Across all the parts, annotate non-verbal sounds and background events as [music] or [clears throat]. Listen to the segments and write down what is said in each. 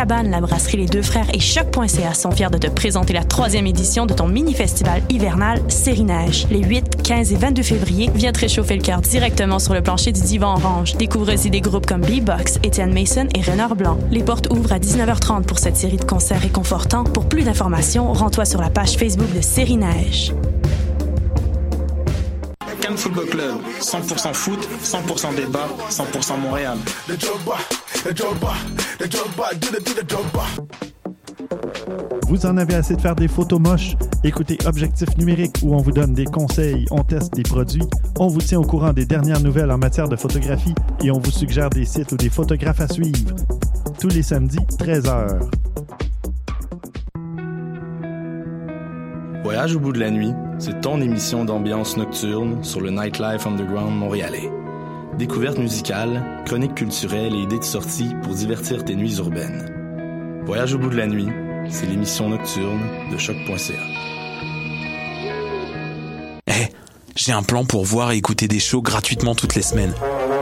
Cabane, la brasserie Les Deux Frères et Choc.ca sont fiers de te présenter la troisième édition de ton mini-festival hivernal Série Neige. Les 8, 15 et 22 février, viens te réchauffer le cœur directement sur le plancher du Divan Orange. Découvre aussi des groupes comme B-Box, Étienne Mason et Renard Blanc. Les portes ouvrent à 19h30 pour cette série de concerts réconfortants. Pour plus d'informations, rends-toi sur la page Facebook de Série Neige. Cannes Football Club, 100% foot, 100% débat, 100% Montréal. Vous en avez assez de faire des photos moches? Écoutez Objectif numérique où on vous donne des conseils, on teste des produits, on vous tient au courant des dernières nouvelles en matière de photographie et on vous suggère des sites ou des photographes à suivre. Tous les samedis, 13h. Voyage au bout de la nuit, c'est ton émission d'ambiance nocturne sur le Nightlife Underground montréalais. Découvertes musicales, chroniques culturelles et idées de sortie pour divertir tes nuits urbaines. Voyage au bout de la nuit, c'est l'émission nocturne de choc.ca. Eh, j'ai un plan pour voir et écouter des shows gratuitement toutes les semaines.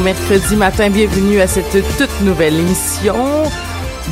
Mercredi matin, bienvenue à cette toute nouvelle émission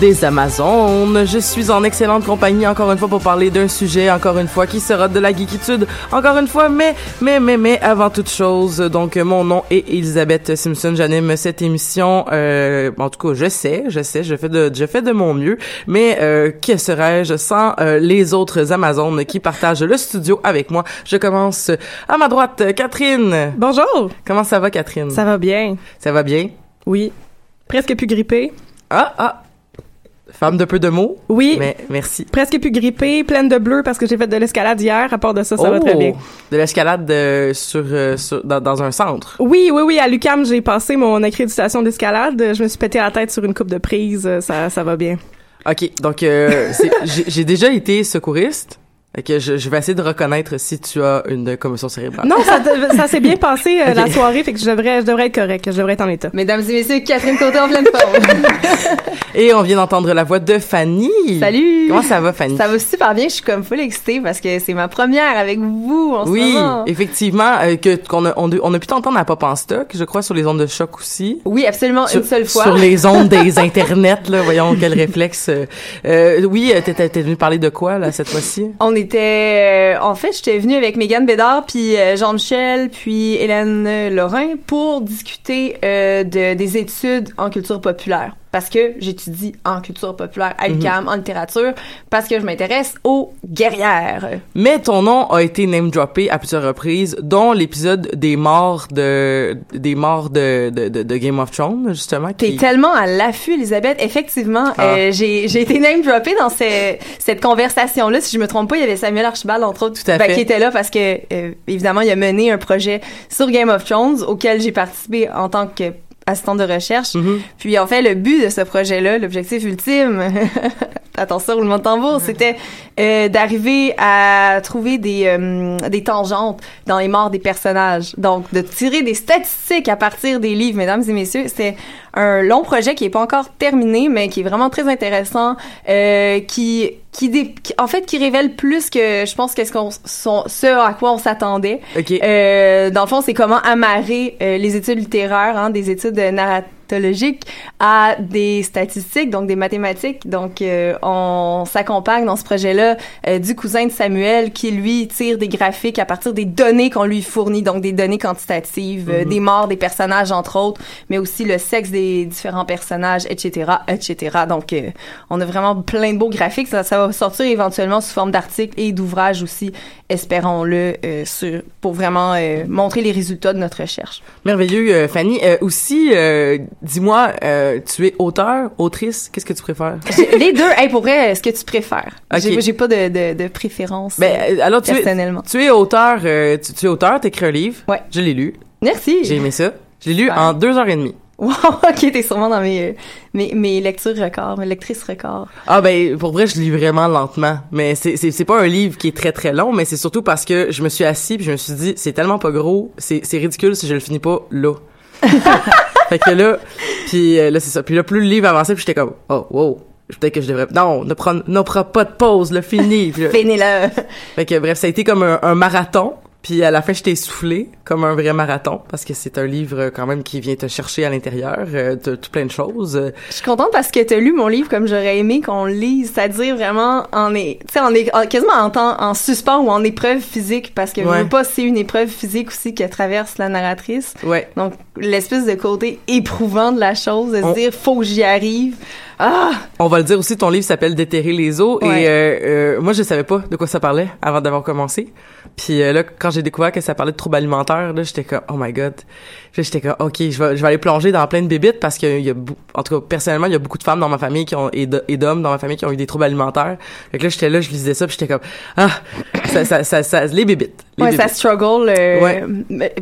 des Amazones. Je suis en excellente compagnie encore une fois pour parler d'un sujet encore une fois qui sera de la geekitude encore une fois, mais mais mais mais avant toute chose, donc mon nom est Elisabeth Simpson. J'anime cette émission. Euh, en tout cas, je sais, je sais, je fais de je fais de mon mieux, mais euh, que serais-je sans euh, les autres Amazones qui partagent le studio avec moi? Je commence à ma droite, Catherine. Bonjour. Comment ça va, Catherine? Ça va bien. Ça va bien? Oui. Presque plus grippée. Ah ah. Femme de peu de mots. Oui. Mais merci. Presque plus grippée, pleine de bleu parce que j'ai fait de l'escalade hier. À part de ça, ça va très Oh! bien. De l'escalade euh, sur, euh, sur- dans, dans un centre. Oui, oui, oui. À l'UCAM, j'ai passé mon accréditation d'escalade. Je me suis pété la tête sur une coupe de prise. Ça, ça va bien. OK, donc euh, [laughs] j'ai déjà été secouriste. Fait que je, je vais essayer de reconnaître si tu as une commotion cérébrale. Non, ça, ça s'est bien [laughs] passé euh, la soirée, fait que je devrais, je devrais être correct. Je devrais être en état. Mesdames et messieurs, Catherine Côté en pleine forme. [laughs] Et on vient d'entendre la voa de Fanny. Salut! Comment ça va, Fanny? Ça va super bien, je suis comme full excitée parce que c'est ma première avec vous en Oui, ce moment. effectivement, euh, que qu'on a, on, a- on a pu t'entendre à Pop en stock, je crois, sur les ondes de choc aussi. Oui, absolument, Sur, une seule fois. sur les ondes des [laughs] internets, là, voyons quel réflexe. euh, euh, oui, euh, t'étais t'es venu parler de quoi, là, cette fois-ci? On était, euh, en fait, j'étais venue avec Megan Bédard, puis euh, Jean-Michel, puis Hélène Lorrain pour discuter euh, de, des études en culture populaire. Parce que j'étudie en culture populaire à l'UQAM, en littérature, parce que je m'intéresse aux guerrières. Mais ton nom a été name droppé à plusieurs reprises, dont l'épisode des morts de des morts de, de, de, de Game of Thrones justement. T'es Qui... tellement à l'affût, Elisabeth. Effectivement, Ah. euh, j'ai j'ai été name droppée dans ce- cette conversation-là. Si je me trompe pas, il y avait Samuel Archibald, entre autres, Tout à ben, fait. qui était là parce que, euh, évidemment, il a mené un projet sur Game of Thrones auquel j'ai participé en tant que assistante de recherche. Mhm. Puis, en fait, le but de ce projet-là, l'objectif ultime, [laughs] attention roulement de tambour, c'était euh, d'arriver à trouver des euh, des tangentes dans les morts des personnages. Donc de tirer des statistiques à partir des livres, mesdames et messieurs, c'est un long projet qui est pas encore terminé, mais qui est vraiment très intéressant, euh, qui qui, dé- qui- en fait qui révèle plus que je pense qu'est-ce qu'on son- ce à quoi on s'attendait. Ok. Euh, dans le fond, c'est comment amarrer euh, les études littéraires, hein, des études à des statistiques, donc des mathématiques. Donc, euh, on s'accompagne dans ce projet-là euh, du cousin de Samuel qui, lui, tire des graphiques à partir des données qu'on lui fournit, donc des données quantitatives, euh, Mhm. des morts des personnages, entre autres, mais aussi le sexe des différents personnages, etc., etc. Donc, euh, on a vraiment plein de beaux graphiques. Ça, ça va sortir éventuellement sous forme d'articles et d'ouvrages aussi, espérons-le, euh, sur, pour vraiment euh, montrer les résultats de notre recherche. Merveilleux, euh, Fanny. Euh, aussi, euh, dis-moi, euh, tu es auteur, autrice, qu'est-ce que tu préfères? les deux, hey, pour vrai, ce que tu préfères. J'ai, pas de, de, de préférence Ben, euh, alors, tu es, personnellement. tu es auteur, euh, tu, tu es auteur, t'écris un livre. Ouais. Je l'ai lu. Merci. J'ai aimé ça. Je l'ai lu en deux heures et demie. Wow, [laughs] ok, t'es sûrement dans mes, mes, mes lectures records, mes lectrices records. Ah ben pour vrai je lis vraiment lentement mais c'est c'est c'est pas un livre qui est très très long mais c'est surtout parce que je me suis assis puis je me suis dit c'est tellement pas gros c'est c'est ridicule si je le finis pas là. [laughs] fait que là puis euh, là c'est ça. Puis là plus le livre avançait puis j'étais comme oh wow peut-être que je devrais non ne prendre ne pas de pause le fini là- Finis-le. fait que bref ça a été comme un, un marathon puis à la fin j'étais essoufflé comme un vrai marathon parce que c'est un livre quand même qui vient te chercher à l'intérieur euh, de tout plein de choses Je suis contente parce que t'as lu mon livre comme j'aurais aimé qu'on le lise, c'est-à-dire vraiment en est, tu sais, on est quasiment en temps, en suspens ou en épreuve physique parce que Ouais. pas c'est une épreuve physique aussi que traverse la narratrice. ouais Donc l'espèce de côté éprouvant de la chose, de se On- dire faut que j'y arrive. Ah, On va le dire aussi, ton livre s'appelle Déterrer les eaux Ouais. et euh, euh, moi je savais pas de quoi ça parlait avant d'avoir commencé. Puis euh, là quand j'ai découvert que ça parlait de troubles alimentaires, là j'étais comme oh my god. J'étais comme OK, je vais je vais aller plonger dans plein de bébites parce qu'il y a en tout cas personnellement, il y a beaucoup de femmes dans ma famille qui ont et d'hommes dans ma famille qui ont eu des troubles alimentaires. Fait que là j'étais là, je lisais ça, puis j'étais comme ah ça ça ça, ça- les bébites. Les ouais, ça struggle. euh, Ouais.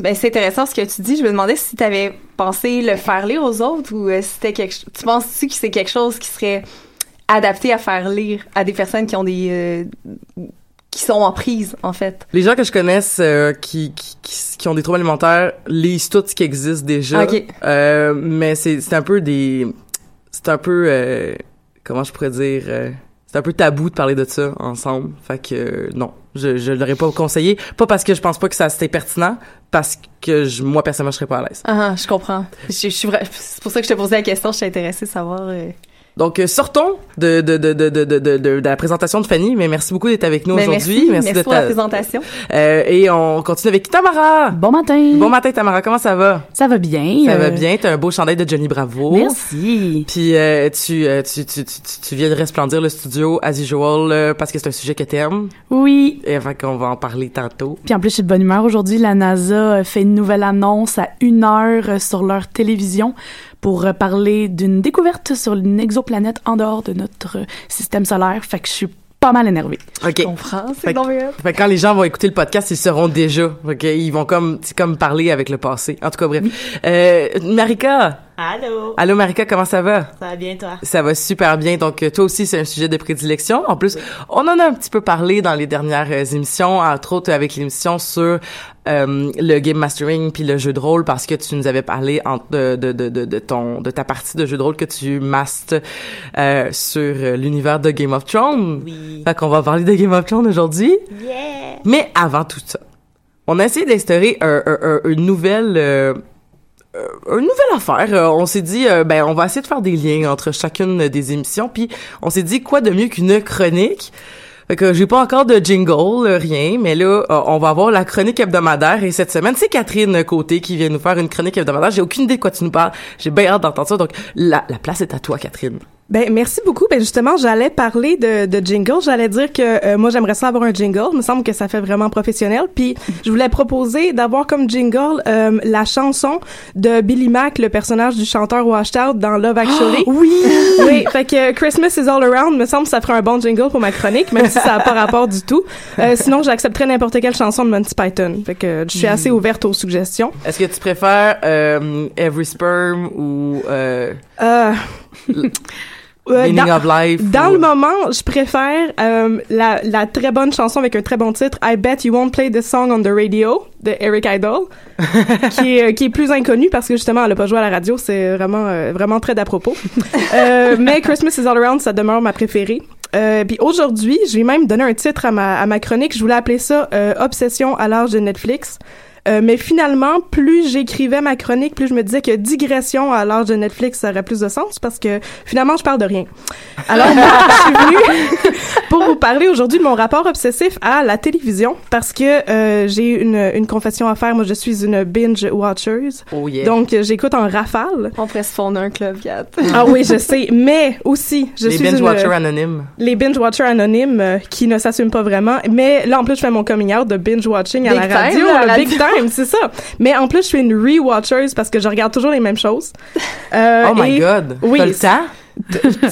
ben, c'est intéressant ce que tu dis. Je me demandais si t'avais pensé le faire lire aux autres ou euh, si c'était quelque chose. Tu penses-tu que c'est quelque chose qui serait adapté à faire lire à des personnes qui ont des euh, qui sont en prise en fait. Les gens que je connaisse euh, qui, qui, qui, qui ont des troubles alimentaires lisent tout ce qui existe déjà. Ok. Euh, mais c'est un peu des c'est un peu euh, comment je pourrais dire euh, c'est un peu tabou de parler de ça ensemble. Fait que non, je je l'aurais pas conseillé, pas parce que je pense pas que ça c'était pertinent, parce que je, moi personnellement je serais pas à l'aise. Ah, je comprends. Je, je suis c'est pour ça que je te posais la question. Je suis intéressée de savoir. euh, Donc euh, sortons de de, de, de, de, de, de, de la présentation de Fanny, mais merci beaucoup d'être avec nous ben, aujourd'hui. merci, merci, de pour la ta- présentation. Euh, et on continue avec Tamara. Bon matin. Bon matin Tamara, comment ça va? Ça va bien. Ça va bien, t'as un beau chandail de Johnny Bravo. Merci. Puis euh, tu, euh, tu, tu, tu, tu, tu viens de resplendir le studio as usual euh, parce que c'est un sujet que t'aimes. Oui. Et fait qu'on va en parler tantôt. Puis en plus, je suis de bonne humeur aujourd'hui. La NASA fait une nouvelle annonce à une heure sur leur télévision pour parler d'une découverte sur une exoplanète en dehors de notre système solaire. Fait que je suis pas mal énervée. OK. Je comprends. Fait C'est que-. Fait que quand les gens vont écouter le podcast, ils seront déjà. OK, ils vont comme c'est comme parler avec le passé. En tout cas, bref. Euh, Marika. Allô? Allô Marika, comment ça va? Ça va bien, toi? Ça va super bien. Donc, euh, toi aussi, c'est un sujet de prédilection. En plus, on en a un petit peu parlé dans les dernières euh, émissions, entre autres avec l'émission sur euh, le game mastering puis le jeu de rôle, parce que tu nous avais parlé en, de, de, de, de, ton de ta partie de jeu de rôle que tu mastes euh, sur euh, l'univers de Game of Thrones. Oui. Fait qu'on va parler de Game of Thrones aujourd'hui. Yeah! Mais avant tout ça, on a essayé d'instaurer un, un- un- une nouvelle une nouvelle affaire. Euh, on s'est dit, euh, ben, on va essayer de faire des liens entre chacune des émissions. Puis, on s'est dit, quoi de mieux qu'une chronique? Fait que j'ai pas encore de jingle, euh, rien, mais là, euh, on va avoir la chronique hebdomadaire. Et cette semaine, c'est Catherine Côté qui vient nous faire une chronique hebdomadaire. J'ai aucune idée de quoi tu nous parles. J'ai bien hâte d'entendre ça. Donc, la, la place est à toi, Catherine. Ben merci beaucoup. Ben justement, j'allais parler de, de jingle. J'allais dire que euh, moi j'aimerais ça avoir un jingle. Il me semble que ça fait vraiment professionnel. Puis je voulais proposer d'avoir comme jingle euh, la chanson de Billy Mack, le personnage du chanteur washed out dans Love Actually. [gasps] Oui. oui. Fait que Christmas is all around. Me semble que ça ferait un bon jingle pour ma chronique, même si ça n'a pas [laughs] rapport du tout. Euh, sinon, j'accepterais n'importe quelle chanson de Monty Python. Fait que je suis assez ouverte aux suggestions. Est-ce que tu préfères euh, Every Sperm ou... Euh, Euh, Meaning dans, of Life. dans ou- le moment, je préfère euh, la, la très bonne chanson avec un très bon titre, I Bet You Won't Play the Song on the Radio de Eric Idle, [laughs] qui, est, qui est plus inconnu parce que justement, elle a pas joué à la radio, c'est vraiment, euh, vraiment très d'à propos. [laughs] Mais Christmas is All Around, ça demeure ma préférée. Puis aujourd'hui, j'ai même donné un titre à ma, à ma chronique. Je voulais appeler ça Obsession à l'âge de Netflix. Euh, mais finalement, plus j'écrivais ma chronique, plus je me disais que digression à l'âge de Netflix ça aurait plus de sens parce que finalement, je parle de rien. Alors, moi, je suis venue [laughs] pour vous parler aujourd'hui de mon rapport obsessif à la télévision parce que euh, j'ai une, une confession à faire. Moi, je suis une binge watcher. Oh yeah. Donc, j'écoute en rafale. On pourrait se fonder un club, Kat. Ah oui, je sais. Mais aussi, je Les suis binge une- watchers anonymes. les binge watchers anonymes euh, qui ne s'assument pas vraiment. Mais là, en plus, je fais mon coming out de binge watching à Big la time, radio, là, à le la big c'est ça. Mais en plus, je suis une re-watcher parce que je regarde toujours les mêmes choses. Euh, [laughs] oh my et- god. Oui, T'as le temps?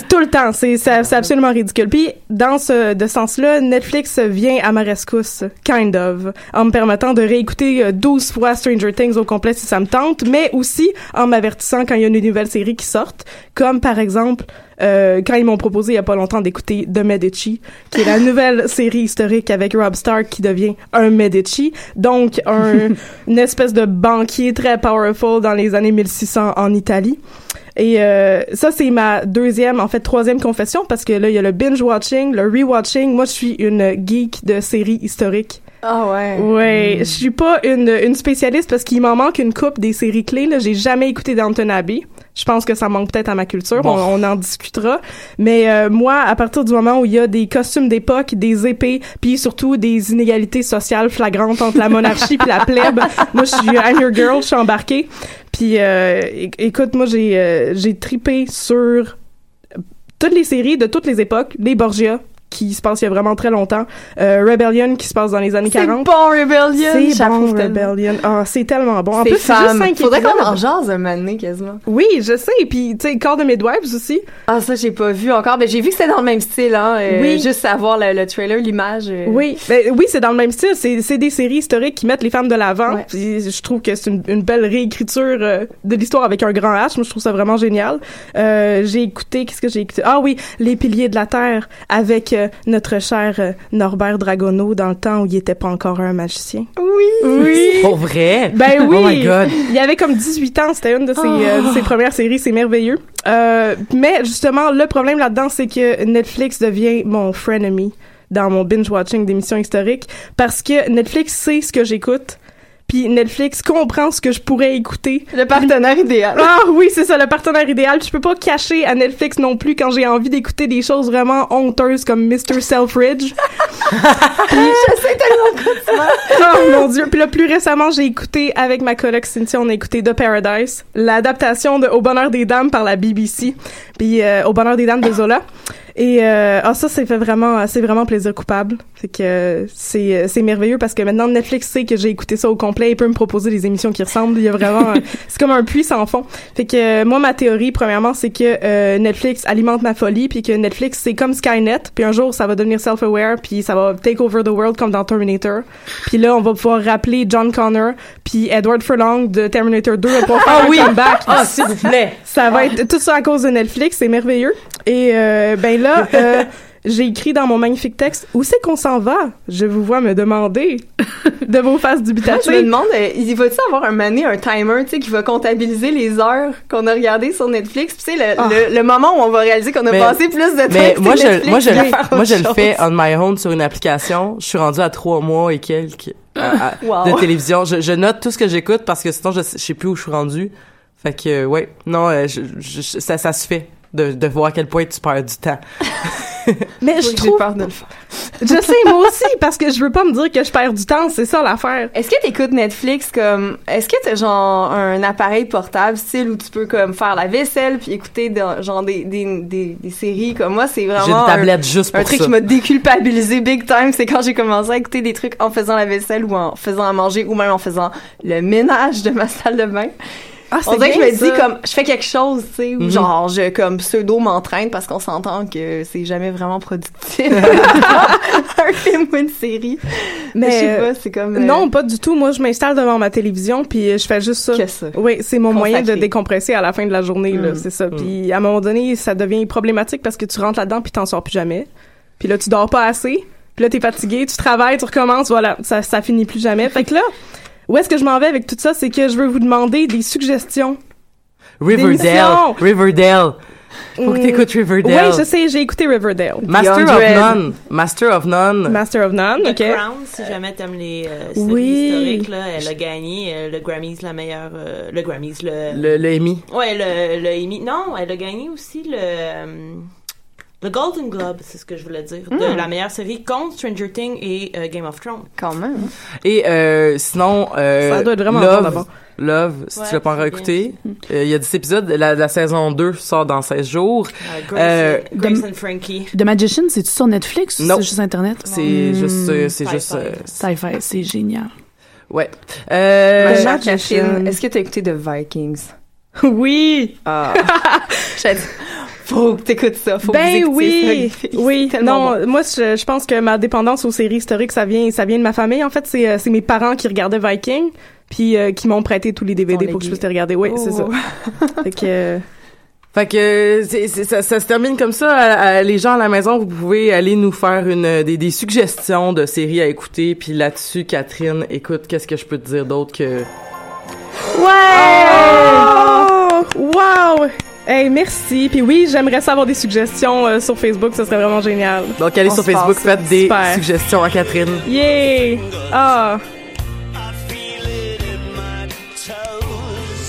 Tout le temps, c'est absolument ridicule. Puis dans ce de sens-là, Netflix vient à ma rescousse, kind of, en me permettant de réécouter euh, 12 fois Stranger Things au complet si ça me tente, mais aussi en m'avertissant quand il y a une nouvelle série qui sort, comme par exemple euh, quand ils m'ont proposé il y a pas longtemps d'écouter The Medici, qui est la [laughs] nouvelle série historique avec Rob Stark qui devient un Medici, donc un [laughs] une espèce de banquier très powerful dans les années 1600 en Italie. Et euh, ça, c'est ma deuxième, en fait, troisième confession, parce que là, il y a le binge-watching, le re-watching. Moi, je suis une geek de séries historiques. Ah ouais. Ouais, je suis pas une, une spécialiste parce qu'il m'en manque une coupe des séries clés. Là, j'ai jamais écouté Downton Abbey. Je pense que ça manque peut-être à ma culture. Bon. On, on en discutera. Mais euh, moi, à partir du moment où il y a des costumes d'époque, des épées, puis surtout des inégalités sociales flagrantes entre la monarchie puis la plèbe, [laughs] moi, je suis I'm your girl, je suis embarquée. Puis euh, écoute, moi, j'ai euh, j'ai tripé sur toutes les séries de toutes les époques, les Borgia qui se passent il y a vraiment très longtemps, euh, Rebellion qui se passe dans les années C'est 40. bon, Rebellion. C'est bon. Rebellion. Ah, c'est tellement bon. En C'est plus, c'est juste femme. cinq Faudrait qu'on en jase un moment donné, quasiment. Oui, je sais. Puis, tu sais, Call the Midwives aussi. Ah, ça, j'ai pas vu encore. Mais j'ai vu que c'était dans le même style, hein. euh, Oui. Juste à voir le, le trailer, l'image. euh. Oui, ben, oui, c'est dans le même style. C'est, c'est des séries historiques qui mettent les femmes de l'avant. Ouais. Je trouve que c'est une, une belle réécriture euh, de l'histoire avec un grand H. Moi, je trouve ça vraiment génial. J'ai écouté, qu'est-ce que j'ai écouté? Ah oui, Les Piliers de la Terre avec euh, notre cher euh, Norbert Dragono dans le temps où il était pas encore un magicien. Oui. Oui. Pour vrai? Ben oui. [laughs] Oh my god. Il avait comme 18 ans, c'était une de ses, euh, de ses premières séries, c'est merveilleux. Euh, mais justement, le problème là-dedans, c'est que Netflix devient mon frenemy dans mon binge-watching d'émissions historiques parce que Netflix sait ce que j'écoute, puis Netflix comprend ce que je pourrais écouter. Le partenaire idéal. Ah oui, c'est ça, le partenaire idéal. Puis Je peux pas cacher à Netflix non plus quand j'ai envie d'écouter des choses vraiment honteuses comme Mr. Selfridge. [laughs] J'essaie tellement [laughs] Oh mon dieu. Puis là, plus récemment, j'ai écouté avec ma collègue Cynthia, on a écouté The Paradise, l'adaptation de Au bonheur des dames par la BBC, puis euh, Au bonheur des dames de Zola. Et euh, ah ça c'est fait vraiment c'est vraiment plaisir coupable. C'est que c'est c'est merveilleux parce que maintenant Netflix sait que j'ai écouté ça au complet, il peut me proposer des émissions qui ressemblent, il y a vraiment [laughs] c'est comme un puits sans fond. Fait que euh, moi ma théorie premièrement c'est que euh, Netflix alimente ma folie puis que Netflix c'est comme Skynet, puis un jour ça va devenir self-aware puis ça va take over the world comme dans Terminator. Puis là on va pouvoir rappeler John Connor puis Edward Furlong de Terminator 2 va pouvoir faire Ah oui. un comeback. Ah, s'il vous plaît. Ça va être tout ça à cause de Netflix, c'est merveilleux. Et euh, ben là, [laughs] euh, j'ai écrit dans mon magnifique texte où c'est qu'on s'en va? Je vous vois me demander de vos faces dubitatives. je me demande, euh, il va-tu avoir un mané, un timer, tu sais, qui va comptabiliser les heures qu'on a regardées sur Netflix, tu sais, le, Ah. le, le moment où on va réaliser qu'on a Mais- passé plus de temps Mais moi, je, Netflix moi, je, le- moi, je le fais on my own sur une application. Je suis rendu à trois mois et quelques à- à- [laughs] Wow. de télévision. Je, je note tout ce que j'écoute parce que sinon, je, je sais plus où je suis rendu. Fait que, ouais, non, euh, je, je- je- ça, ça se fait de, de voir à quel point tu perds du temps. [laughs] Mais je j'ai trouve, peur de le faire. [laughs] je sais moi aussi parce que je veux pas me dire que je perds du temps, c'est ça l'affaire. Est-ce que t'écoutes Netflix comme est-ce que t'as genre un appareil portable style où tu peux comme faire la vaisselle puis écouter dans- genre des, des, des, des séries? Comme moi c'est vraiment J'ai une un- tablette juste un, pour truc ça. qui m'a déculpabilisé big time c'est quand j'ai commencé à écouter des trucs en faisant la vaisselle ou en faisant à manger ou même en faisant le ménage de ma salle de bain Ah, c'est On dirait que je me dis comme je fais quelque chose, tu sais, Mhm. genre je comme pseudo m'entraîne parce qu'on s'entend que c'est jamais vraiment productif. [laughs] [laughs] un film ou une série. Mais, je sais pas, c'est comme euh, Non, pas du tout. Moi, je m'installe devant ma télévision puis je fais juste ça. que ça. Oui, c'est mon moyen de décompresser à la fin de la journée, là, Mm. c'est ça. Puis à un moment donné, ça devient problématique parce que tu rentres là-dedans puis t'en sors plus jamais. Puis là, tu dors pas assez. Puis là, t'es fatigué, tu travailles, tu recommences, voilà, ça, ça finit plus jamais. Fait que là, où est-ce que je m'en vais avec tout ça, c'est que je veux vous demander des suggestions. Riverdale. Riverdale. Faut que Mm. t'écoutes Riverdale. Oui, je sais, j'ai écouté Riverdale. Master of. None. Master of None. Master of None, The ok. Crown, si jamais t'aimes les euh, séries Oui. historiques, là, elle a gagné euh, le Grammys, la meilleure... euh, le Grammys, le... Le, le Emmy. Ouais, le, le Emmy. Non, elle a gagné aussi le... le Golden Globe, c'est ce que je voulais dire, Hmm. de la meilleure série contre Stranger Things et euh, Game of Thrones. Quand même. Et euh, sinon, euh, Ça doit être vraiment Love. Love, si Ouais, tu l'as pas encore écouté, euh, il y a 10 épisodes. La, la saison 2 sort dans 16 jours. Euh, Grace, Euh, and Frankie. The Magician, c'est-tu sur Netflix ou c'est juste Internet? C'est Hmm. juste, c'est Sci-fi. juste, Sci-fi, c'est génial. ouais. Euh, est-ce que t'as écouté The Vikings? Oui! Ah. [laughs] Faut que t'écoutes ça, faut que ben vous écoutiez oui, ça, oui. Non, bon. moi je, je pense que ma dépendance aux séries historiques, ça vient, ça vient de ma famille. En fait, c'est, euh, c'est mes parents qui regardaient Viking, puis euh, qui m'ont prêté tous les DVD pour que je puisse les regarder. Oui, c'est ça. Oh. [laughs] Fait que, euh, Fait que c'est- c'est- ça, ça se termine comme ça. À- à- les gens à la maison, vous pouvez aller nous faire une des, des suggestions de séries à écouter. Puis là-dessus, Catherine, écoute, qu'est-ce que je peux te dire d'autre que Oh! Wow! Hey, merci. Puis oui, j'aimerais savoir des suggestions euh, sur Facebook, ça serait vraiment génial. donc allez On sur Facebook, passe. faites des Super. suggestions à Catherine. Yay! Ah!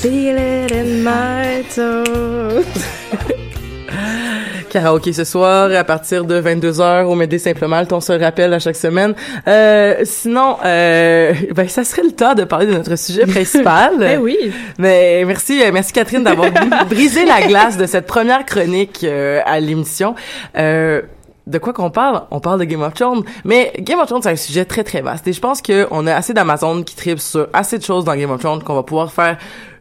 Feel it in my toes. [laughs] Karaoké ce soir à partir de 22h au Médé Simplement, on se le rappelle à chaque semaine. Euh, sinon, euh, ben ça serait le temps de parler de notre sujet principal. [laughs] Ben oui. Mais merci, euh, merci Catherine d'avoir [laughs] brisé la glace de cette première chronique euh, à l'émission. Euh, de quoi qu'on parle? On parle de Game of Thrones. Mais Game of Thrones, c'est un sujet très, très vaste. Et je pense qu'on a assez d'Amazon qui tripe sur assez de choses dans Game of Thrones qu'on va pouvoir faire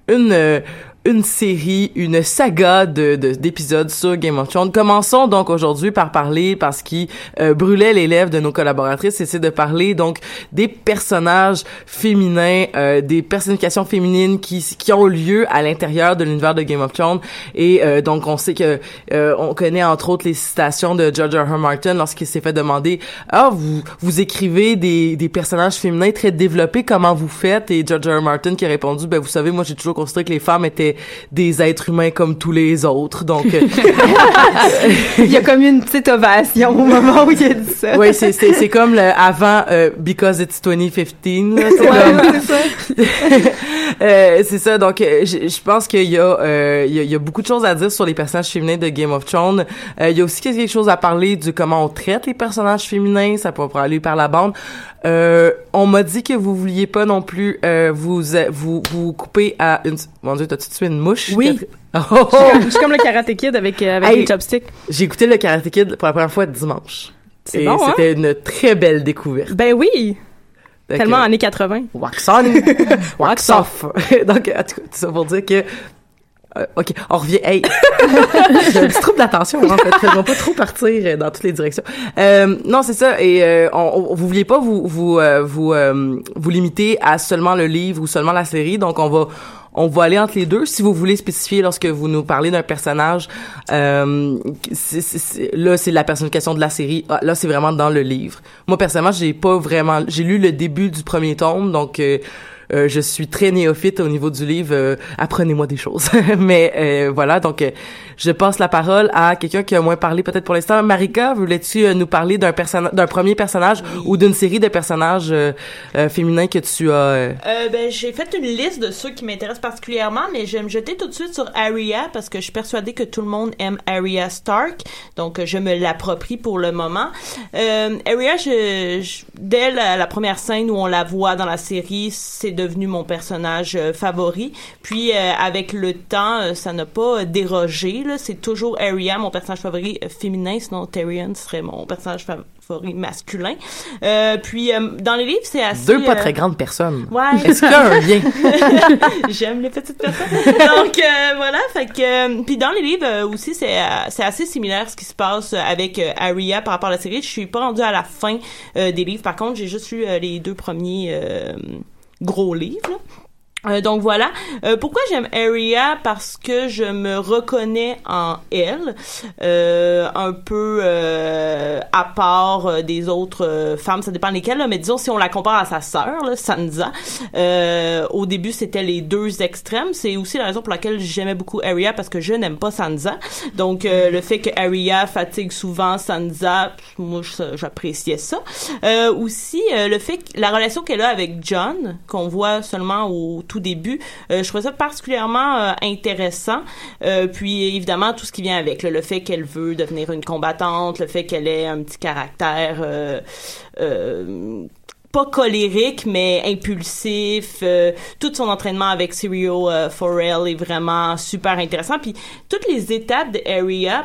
une... euh, une série, une saga de de- d'épisodes sur Game of Thrones. Commençons donc aujourd'hui par parler, parce qui euh, brûlait les lèvres de nos collaboratrices, c'est de parler donc des personnages féminins, euh, des personnifications féminines qui qui ont lieu à l'intérieur de l'univers de Game of Thrones. Et euh, donc on sait que euh, on connaît entre autres les citations de George R. R. Martin lorsqu'il s'est fait demander ah vous vous écrivez des des personnages féminins très développés comment vous faites et George R. R. Martin qui a répondu ben vous savez moi j'ai toujours considéré que les femmes étaient des êtres humains comme tous les autres donc euh, [laughs] Il y a comme une petite ovation au moment où il a dit ça. oui c'est c'est c'est comme le avant euh, because it's 2015 là, c'est comme- [laughs] Euh, c'est ça. Donc, euh, je je pense qu'il y a, euh, y a, y a beaucoup de choses à dire sur les personnages féminins de Game of Thrones. Euh, il y a aussi quelque chose à parler du comment on traite les personnages féminins. Ça peut aller par la bande. Euh, on m'a dit que vous vouliez pas non plus euh, vous vous vous couper à une. Mon Dieu, t'as-tu tué une mouche Oui. Oh, Je suis comme- suis comme le Karate Kid avec, avec Hey. les chopsticks. J'ai écouté le Karate Kid pour la première fois dimanche. C'est bon, hein? c'était une très belle découverte. Ben oui! Tellement que- années 80. Wax on, wax off. Donc, en tout cas, ça pour dire que euh, ok, on revient. Hey, [laughs] j'ai un petit trouble d'attention en fait. Je vais pas trop partir euh, dans toutes les directions. Euh, non, c'est ça. Et euh, on, on- vous vouliez pas vous vous euh, vous euh, vous limiter à seulement le livre ou seulement la série. Donc on va on va aller entre les deux. Si vous voulez spécifier lorsque vous nous parlez d'un personnage, euh, là c'est la personnification de la série. Ah, là c'est vraiment dans le livre. Moi personnellement j'ai pas vraiment, j'ai lu le début du premier tome, donc euh, euh, je suis très néophyte au niveau du livre. euh, Apprenez-moi des choses. [laughs] Mais voilà, donc je passe la parole à quelqu'un qui a moins parlé peut-être pour l'instant. Marika, voulais-tu euh, nous parler d'un personnage, d'un premier personnage ou d'une série de personnages euh, euh, féminins que tu as euh, ben, j'ai fait une liste de ceux qui m'intéressent particulièrement, mais je vais me jeter tout de suite sur Arya parce que je suis persuadée que tout le monde aime Arya Stark, donc je me l'approprie pour le moment. Euh, Arya, je, je- dès la, la première scène où on la voit dans la série, c'est devenu mon personnage favori. Puis euh, avec le temps, ça n'a pas dérogé. C'est toujours Arya, mon personnage favori euh, féminin. Sinon, Tyrion serait mon personnage favori masculin. Euh, puis euh, dans les livres, c'est assez Deux pas très grandes personnes. Ouais. Est-ce qu'il y a un lien? [laughs] J'aime les petites personnes. Donc voilà, fait que puis dans les livres aussi c'est c'est assez similaire ce qui se passe avec Arya par rapport à la série. Je suis pas rendue à la fin des livres. Par contre, j'ai juste lu les deux premiers gros livres. là. Euh, donc voilà. Euh, pourquoi j'aime Arya Parce que je me reconnais en elle, euh, un peu euh, à part euh, des autres euh, femmes, ça dépend lesquelles, là, mais disons si on la compare à sa sœur, là, Sansa. Au début, c'était les deux extrêmes. C'est aussi la raison pour laquelle j'aimais beaucoup Arya parce que je n'aime pas Sansa. Donc le fait que Arya fatigue souvent Sansa, moi j'appréciais ça. Aussi le fait que la relation qu'elle a avec John, qu'on voit seulement au tout début, euh, je trouvais ça particulièrement euh, intéressant. Euh, puis évidemment tout ce qui vient avec, le fait qu'elle veut devenir une combattante, le fait qu'elle ait un petit caractère. Pas colérique mais impulsif tout son entraînement avec Sirio Forel est vraiment super intéressant puis toutes les étapes de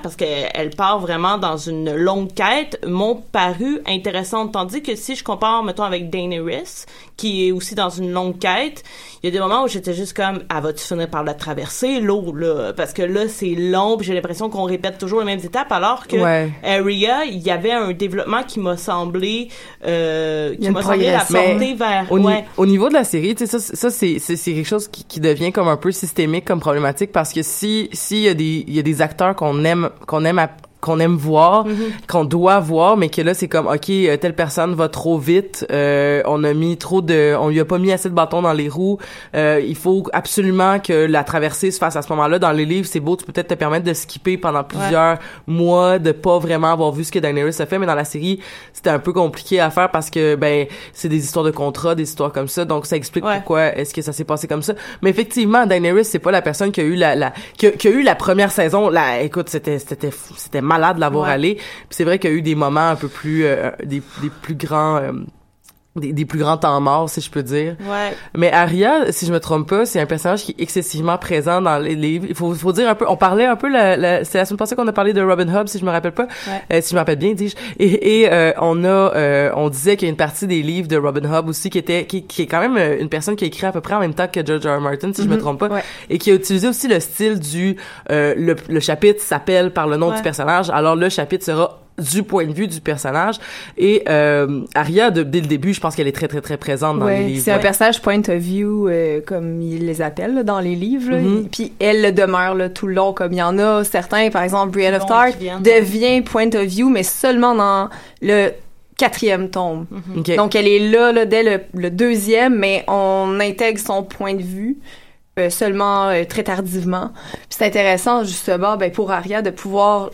parce qu'elle elle part vraiment dans une longue quête m'ont paru intéressantes tandis que si je compare mettons avec Daenerys qui est aussi dans une longue quête. Il y a des moments où j'étais juste comme ah vas-tu finir par la traverser l'eau là? Parce que là c'est long puis j'ai l'impression qu'on répète toujours les mêmes étapes alors que Ouais. Il y avait un développement qui m'a semblé euh, qui m'a semblé la porter vers Au, ouais. au niveau de la série, tu sais, ça, ça c'est quelque chose qui, qui devient comme un peu systémique comme problématique parce que si, s'il y a des, il y a des acteurs qu'on aime, qu'on aime à- qu'on aime voir, qu'on doit voir, mais que là c'est comme ok euh, telle personne va trop vite, euh, on a mis trop de, on lui a pas mis assez de bâtons dans les roues, euh, il faut absolument que la traversée se fasse à ce moment-là. Dans les livres c'est beau, tu peux peut-être te permettre de skipper pendant plusieurs mois, de pas vraiment avoir vu ce que Daenerys a fait, mais dans la série c'était un peu compliqué à faire parce que ben c'est des histoires de contrat, des histoires comme ça, donc ça explique pourquoi est-ce que ça s'est passé comme ça. Mais effectivement, Daenerys c'est pas la personne qui a eu la, la qui, a, qui a eu la première saison. Là, écoute, c'était c'était c'était malade de l'avoir Ouais. allé. Puis c'est vrai qu'il y a eu des moments un peu plus euh, des, des plus grands euh, des, des plus grands temps morts, si je peux dire. Ouais. Mais Arya, si je me trompe pas, c'est un personnage qui est excessivement présent dans les livres. Il faut, faut dire un peu, on parlait un peu, la, la, c'est la semaine passée qu'on a parlé de Robin Hood, si je me rappelle pas, Ouais. Euh, si je me rappelle bien, dis-je. Et, et euh, on a, euh, on disait qu'il y a une partie des livres de Robin Hood aussi qui était, qui, qui est quand même euh, une personne qui a écrit à peu près en même temps que George R. R. Martin, si je me Mhm. trompe pas, Ouais. et qui a utilisé aussi le style du, euh, le, le chapitre s'appelle par le nom du personnage, alors le chapitre sera du point de vue du personnage et euh, Arya de- dès le début je pense qu'elle est très très très présente dans les Ouais, livres c'est un personnage point of view euh, comme ils les appellent là, dans les livres. là. Mhm. Puis elle le demeure là, tout le long comme il y en a certains par exemple Brienne of Tarth devient point of view mais seulement dans le quatrième tome. Ok. Donc elle est là, là dès le, le deuxième mais on intègre son point de vue. euh, seulement euh, très tardivement. Puis c'est intéressant justement ben, pour Arya de pouvoir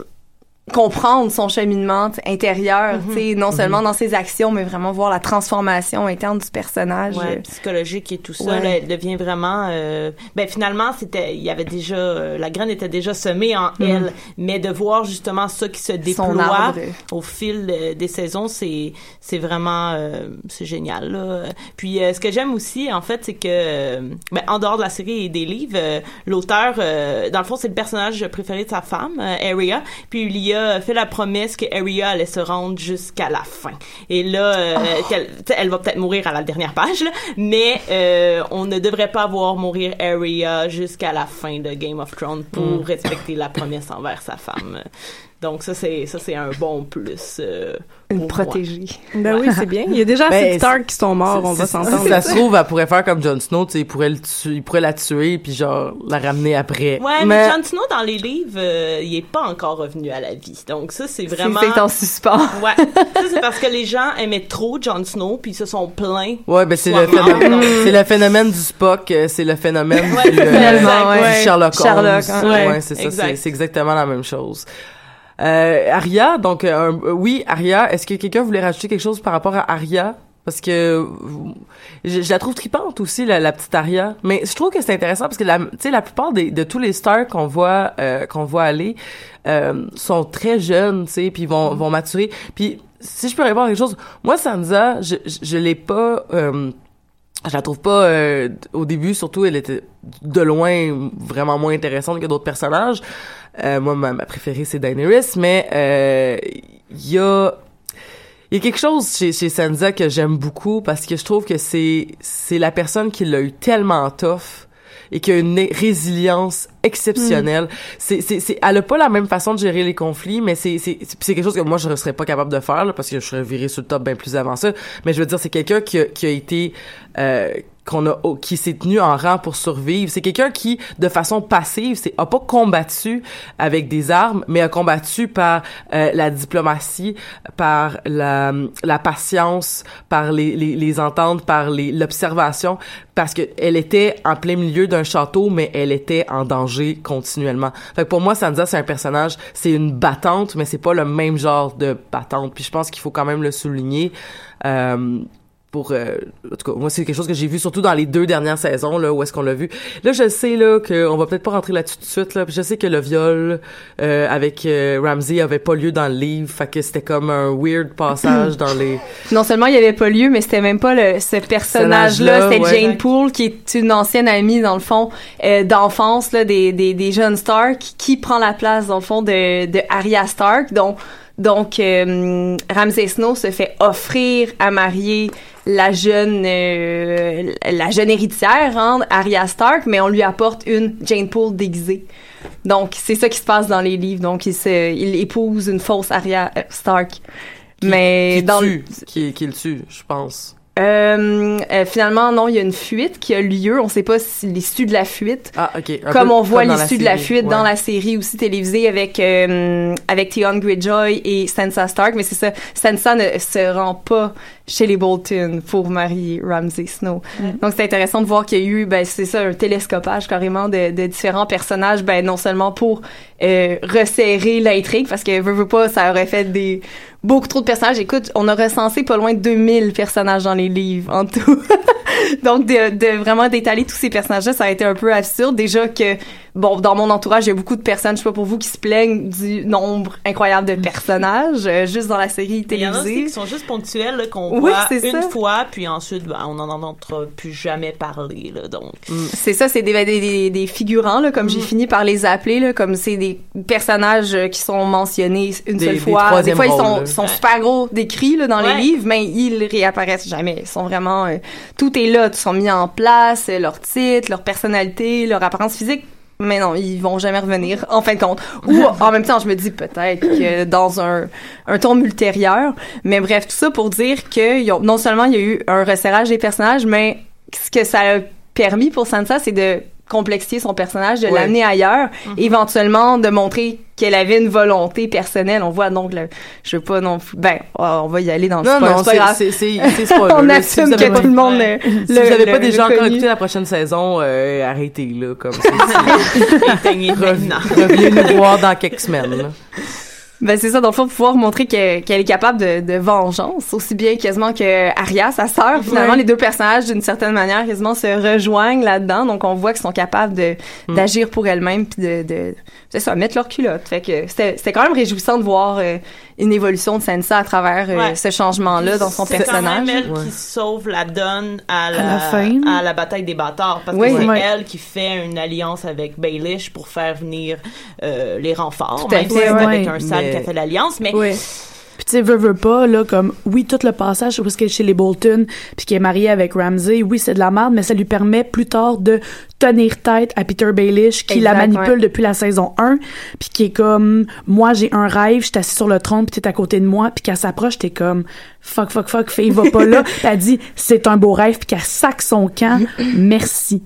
comprendre son cheminement intérieur, tu sais, non seulement dans ses actions, mais vraiment voir la transformation interne du personnage. Ouais, Euh, psychologique et tout ça, Ouais. là, elle devient vraiment. euh, ben finalement, c'était, il y avait déjà, euh, la graine était déjà semée en Mhm. elle, mais de voir justement ça qui se déploie au fil des saisons, c'est, c'est vraiment, euh, c'est génial. Là. Puis euh, ce que j'aime aussi, en fait, c'est que, ben, en dehors de la série et des livres, l'auteur, euh, dans le fond, c'est le personnage préféré de sa femme, Arya. Puis il y a fait la promesse que Arya allait se rendre jusqu'à la fin. Et là, euh, sais, elle va peut-être mourir à la dernière page, là, mais euh, on ne devrait pas voir mourir Arya jusqu'à la fin de Game of Thrones pour Mm. respecter la promesse envers sa femme. Donc ça c'est ça c'est un bon plus. euh, Une protégée. Ben oui, c'est bien. Il y a déjà assez Ben, de Stark qui sont morts, on va s'entendre. Si ça se trouve, elle pourrait faire comme Jon Snow, tu sais, il pourrait le tuer, il pourrait la tuer puis genre la ramener après. Ouais, mais, Jon Snow dans les livres, euh, il est pas encore revenu à la vie. Donc ça c'est vraiment. C'est en suspens. Ouais. ça c'est parce que les gens aimaient trop Jon Snow puis ils se sont plaints. Ouais, ben c'est le phénomène, c'est le phénomène du Spock, euh, c'est le phénomène Ouais, du, euh, du ouais. Sherlock Holmes. Sherlock, hein. ouais, Ouais, c'est ça, exact. c'est, c'est exactement la même chose. Euh, Aria, donc euh, euh, oui, Aria, est-ce que quelqu'un voulait rajouter quelque chose par rapport à Aria? Parce que je, je la trouve tripante aussi la, la petite Aria, mais je trouve que c'est intéressant parce que la, tu sais la plupart des, de tous les stars qu'on voit euh, qu'on voit aller euh, sont très jeunes, tu sais, puis vont vont maturer. Puis si je peux répondre à quelque chose, moi Sansa, je je, je l'ai pas euh, je la trouve pas euh, au début surtout elle était de loin vraiment moins intéressante que d'autres personnages Euh, moi ma, ma préférée c'est Daenerys mais euh, il y a il y a quelque chose chez, chez Sansa que j'aime beaucoup parce que je trouve que c'est c'est la personne qui l'a eu tellement tough et qui a une résilience exceptionnelle. C'est, c'est, c'est, elle a pas la même façon de gérer les conflits, mais c'est, c'est, c'est quelque chose que moi je ne serais pas capable de faire là, parce que je serais viré sur le top bien plus avant ça. Mais je veux dire, c'est quelqu'un qui a, qui a été euh, qu'on a qui s'est tenu en rang pour survivre. C'est quelqu'un qui, de façon passive, c'est a pas combattu avec des armes, mais a combattu par euh, la diplomatie, par la, la patience, par les, les, les ententes, par l'observation, parce que elle était en plein milieu d'un château, mais elle était en danger continuellement. Fait que pour moi, Sansa, c'est un personnage, c'est une battante, mais c'est pas le même genre de battante. Puis je pense qu'il faut quand même le souligner. Euh, pour euh, en tout cas moi c'est quelque chose que j'ai vu surtout dans les deux dernières saisons là où est-ce qu'on l'a vu là je sais là que on va peut-être pas rentrer là-dessus tout de suite là je sais que le viol euh, avec euh, Ramsey avait pas lieu dans le livre fait que c'était comme un weird passage dans les [laughs] Non seulement il y avait pas lieu, mais c'était même pas le, ce personnage-là. Personnage-là, C'était ouais. Jane Poole, qui est une ancienne amie, dans le fond, euh, d'enfance, là, des, des, des jeunes Stark, qui prend la place, dans le fond, de, de Arya Stark. Donc, donc euh, Ramsay Snow se fait offrir à marier la jeune euh, la jeune héritière, hein, Arya Stark, mais on lui apporte une Jane Poole déguisée. Donc, c'est ça qui se passe dans les livres. Donc, il, se, il épouse une fausse Arya euh, Stark. mais qui dans le- tue, qui, qui le tue je pense euh, euh, finalement, non, il y a une fuite qui a lieu. On sait pas si l'issue de la fuite. ah ok Un Comme peu on voit l'issue de la fuite dans la série aussi télévisée avec euh, avec Theon Greyjoy et Sansa Stark, mais c'est ça, Sansa ne se rend pas chez les Bolton pour marier Ramsay Snow. Donc c'est intéressant de voir qu'il y a eu, ben c'est ça, un télescopage carrément de, de différents personnages, ben non seulement pour euh, resserrer l'intrigue, parce que veut, veut pas, ça aurait fait des beaucoup trop de personnages. Écoute, on a recensé pas loin de 2000 personnages dans les livres en tout. [laughs] Donc, de, de vraiment d'étaler tous ces personnages-là, ça a été un peu absurde. Déjà que, bon, dans mon entourage, il y a beaucoup de personnes, je sais pas pour vous, qui se plaignent du nombre incroyable de [laughs] personnages, euh, juste dans la série Il y en a aussi télévisée. qui sont juste ponctuels, là, qu'on Oui, voit c'est une ça. fois, puis ensuite, ben, on n'en entendra plus jamais parler. Là, donc, C'est ça, c'est des, des, des, des figurants, là, comme j'ai fini par les appeler, là, comme c'est des personnages euh, qui sont mentionnés une Des- seule fois. Des fois, ils rôles, sont, sont super gros décrits là, dans Ouais. les livres, mais ils réapparaissent jamais. Ils sont vraiment... euh, tout est là, ils sont mis en place, euh, leur titre, leur personnalité, leur apparence physique. Mais non, ils vont jamais revenir, en fin de compte. Ou, en même temps, je me dis peut-être que dans un, un tombe ultérieur. Mais bref, tout ça pour dire que non seulement il y a eu un resserrage des personnages, mais ce que ça a permis pour Sansa, c'est de complexifier son personnage, de Ouais. l'amener ailleurs, éventuellement de montrer qu'elle avait une volonté personnelle. On voit donc, le, je veux pas non plus, ben, on va y aller dans le non spoil, non c'est c'est grave. c'est c'est c'est [laughs] spoiler, On là. Assume vous avez que pas- tout le monde Ouais. le, si le- vous avez le- pas déjà le encore écouté la prochaine saison, euh, arrêtez là, comme [laughs] ça. [laughs] Revenez nous voir dans quelques semaines. là. Ben c'est ça, dans le fond, pouvoir montrer que- qu'elle est capable de, de vengeance, aussi bien quasiment que Arya, sa sœur. Finalement, Ouais. les deux personnages, d'une certaine manière, quasiment se rejoignent là-dedans. Donc, on voit qu'ils sont capables de d'agir pour elles-mêmes puis de, de c'est ça, mettre leur culotte. Fait que c'était c'était quand même réjouissant de voir euh, une évolution de Sansa à travers euh, Ouais. ce changement-là dans son c'est personnage. quand même elle Ouais. qui sauve la donne à la, À la fin. à la bataille des bâtards. Parce Oui. que c'est Ouais. elle qui fait une alliance avec Baelish pour faire venir euh, les renforts. Tout à même fait, si c'est ouais. avec un sale Mais- qui a fait l'alliance. Mais Oui. Puis tu sais, veut pas, là, comme, oui, tout le passage où est-ce qu'elle est chez les Bolton, puis qu'elle est mariée avec Ramsey, oui, c'est de la merde, mais ça lui permet plus tard de tenir tête à Peter Baelish, qui la manipule ouais. depuis la saison 1, puis qui est comme, moi, j'ai un rêve, je suis assis sur le trône, puis t'es à côté de moi, puis qu'elle s'approche, t'es comme, fuck, fuck, fuck, fille, va pas là. [laughs] Puis elle dit, c'est un beau rêve, puis qu'elle sac son camp, merci.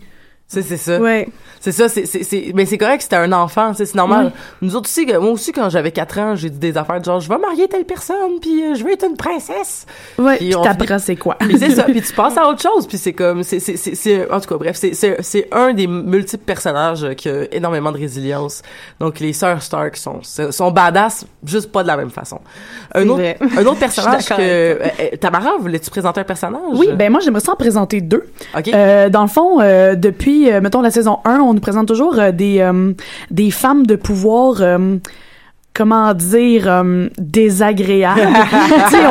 C'est ça. Ouais. C'est ça, c'est, mais c'est correct, c'était un enfant, c'est normal. Ouais. Nous autres aussi, moi aussi, quand j'avais 4 ans, j'ai dit des affaires de genre, je vais marier telle personne, puis euh, je veux être une princesse. Ouais, Puis t'apprends c'est quoi. Puis c'est ça, [laughs] puis tu passes à autre chose, puis c'est comme, c'est, c'est, c'est, en tout cas, bref, c'est, c'est, c'est un des multiples personnages qui a énormément de résilience. Donc, les sœurs Stark sont, sont badass, juste pas de la même façon. Un autre, vrai. un autre personnage [laughs] que, euh, euh, Tamara, voulais-tu présenter un personnage? Oui, ben moi j'aimerais ça en présenter deux. Ok. Euh, dans le fond, euh, depuis euh, mettons la saison 1, on nous présente toujours euh, des euh, des femmes de pouvoir comment dire, euh, désagréable. [laughs]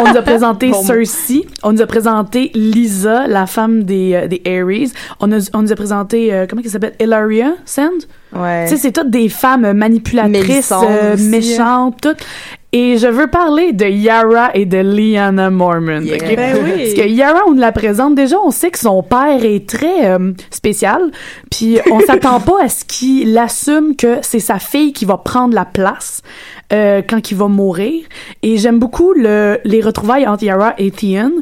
on nous a présenté Bon. Cersei, on nous a présenté Lisa, la femme des, euh, des Ares, on, a- on nous a présenté, euh, comment elle s'appelle, Ilaria Sand? Ouais. Tu sais, c'est toutes des femmes manipulatrices, hein. méchantes, toutes. Et je veux parler de Yara et de. Yeah. ok? Ben oui. Parce que Yara, on la présente déjà, on sait que son père est très euh, spécial, puis on [laughs] s'attend pas à ce qu'il assume que c'est sa fille qui va prendre la place euh, quand il va mourir. Et j'aime beaucoup le, les retrouvailles entre Yara et Theon.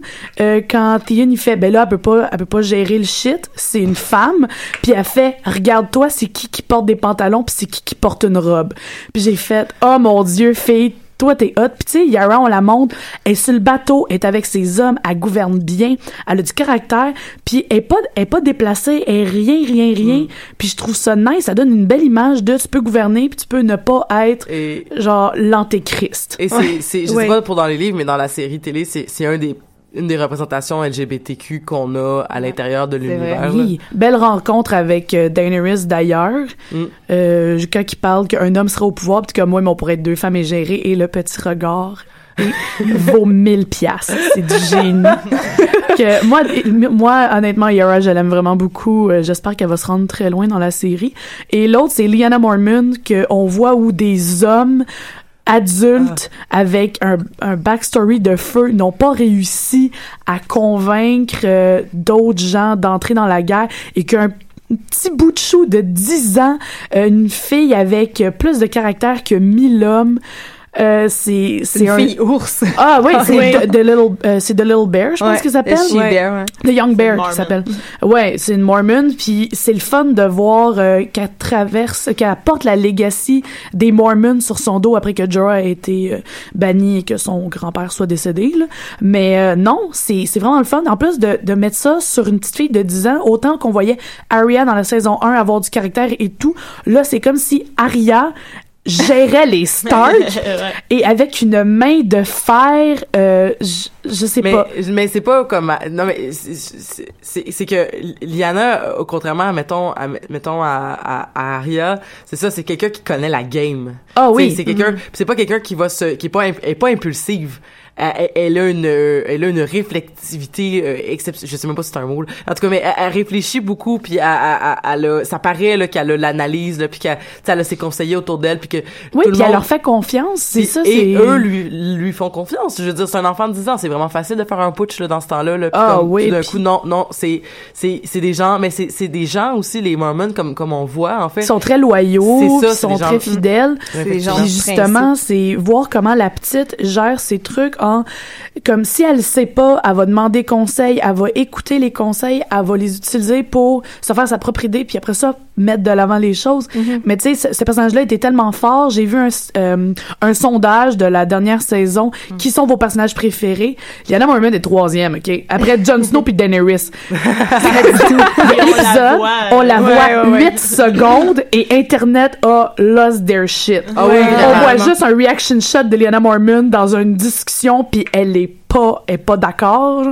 Euh, quand Theon il fait, ben là, elle peut pas, elle peut pas gérer le shit, c'est une femme. Puis elle fait, regarde-toi, c'est qui qui porte des pantalons, puis c'est qui qui porte une robe. Puis j'ai fait, oh mon dieu, fille, toi t'es hot. Puis tu sais, Yara, on la montre, elle est sur le bateau, elle est avec ses hommes, elle gouverne bien, elle a du caractère, puis elle est pas, elle est pas déplacée, elle est rien, rien, rien. Puis je trouve ça nice, ça donne une belle image de tu peux gouverner, puis tu peux ne pas être Et, genre l'antéchrist. et c'est, c'est, je Ouais. sais pas pour dans les livres, mais dans la série télé, c'est, c'est un des, une des représentations LGBTQ qu'on a à l'intérieur de l'univers. Oui, belle rencontre avec euh, Daenerys d'ailleurs, Mm. euh, quand il parle qu'un homme serait au pouvoir, puis que moi, mais on pourrait être deux femmes et gérer, et le petit regard [laughs] vaut mille piastres. C'est du génie. [laughs] que moi, moi, honnêtement, Yara, je l'aime vraiment beaucoup. Euh, J'espère qu'elle va se rendre très loin dans la série. Et l'autre, c'est Lyanna Mormont, qu'on voit où des hommes adultes avec un, un backstory de feu n'ont pas réussi à convaincre euh, d'autres gens d'entrer dans la guerre et qu'un petit bout de chou de 10 ans, euh, une fille avec plus de caractère que mille hommes, euh, c'est c'est une un fille ours. [laughs] ah oui c'est Oui. The, The little euh, c'est The Little Bear je pense Ouais, que ça s'appelle Ouais. Bear, ouais. The Young Bear qui s'appelle. Ouais, c'est une Mormon, puis c'est le fun de voir euh, qu'elle traverse, qu'elle porte la legacy des Mormons sur son dos après que Jorah a été euh, banni et que son grand-père soit décédé. Là. Mais euh, non, c'est c'est vraiment le fun. En plus de, de mettre ça sur une petite fille de 10 ans, autant qu'on voyait Arya dans la saison 1 avoir du caractère et tout, là c'est comme si Arya gérait les [laughs] Stark [laughs] et avec une main de fer, euh, je je sais mais, pas. mais c'est pas comme non mais c'est- c'est c'est- c'est que Liana euh, contrairement à mettons à, mettons à, à, à Arya c'est ça c'est quelqu'un qui connaît la game. Ah sais, oui. c'est quelqu'un puis c'est pas quelqu'un qui va se qui est pas est pas impulsive elle, elle- elle a une euh, elle a une réflexivité euh, exceptionnelle je sais même pas si c'est un mot là. en tout cas mais elle, elle réfléchit beaucoup puis elle, elle, elle- elle a- ça paraît là qu'elle a l'analyse là puis qu'elle tu sais, elle a ses conseillers autour d'elle puis que Oui, tout le puis elle monde- leur fait confiance, c'est ça. et eux lui lui font confiance. Je veux dire, c'est un enfant de 10 ans, c'est vraiment facile de faire un putsch là, dans ce temps-là. Là, Ah comme, oui, d'un coup, non, non, c'est c'est c'est des gens, mais c'est c'est des gens aussi les Mormons comme comme on voit en fait. Ils sont très loyaux, c'est sont des gens- très fidèles. C'est justement, c'est voir comment la petite gère ses trucs comme si elle sait pas, elle va demander conseil, elle va écouter les conseils, elle va les utiliser pour se faire sa propre idée, puis après ça mettre de l'avant les choses. Mm-hmm. Mais tu sais, ce, ce personnage-là était tellement fort. J'ai vu un, euh, un sondage de la dernière saison. Mm. Qui sont vos personnages préférés Lyanna Mormont est troisième, ok? Après Jon Snow puis Daenerys. [laughs] On la voit, ouais, voit ouais, ouais. 8 secondes et Internet a lost their shit. Ah oui, on voit juste un reaction shot de Lyanna Mormont dans une discussion puis elle est pas, est pas d'accord.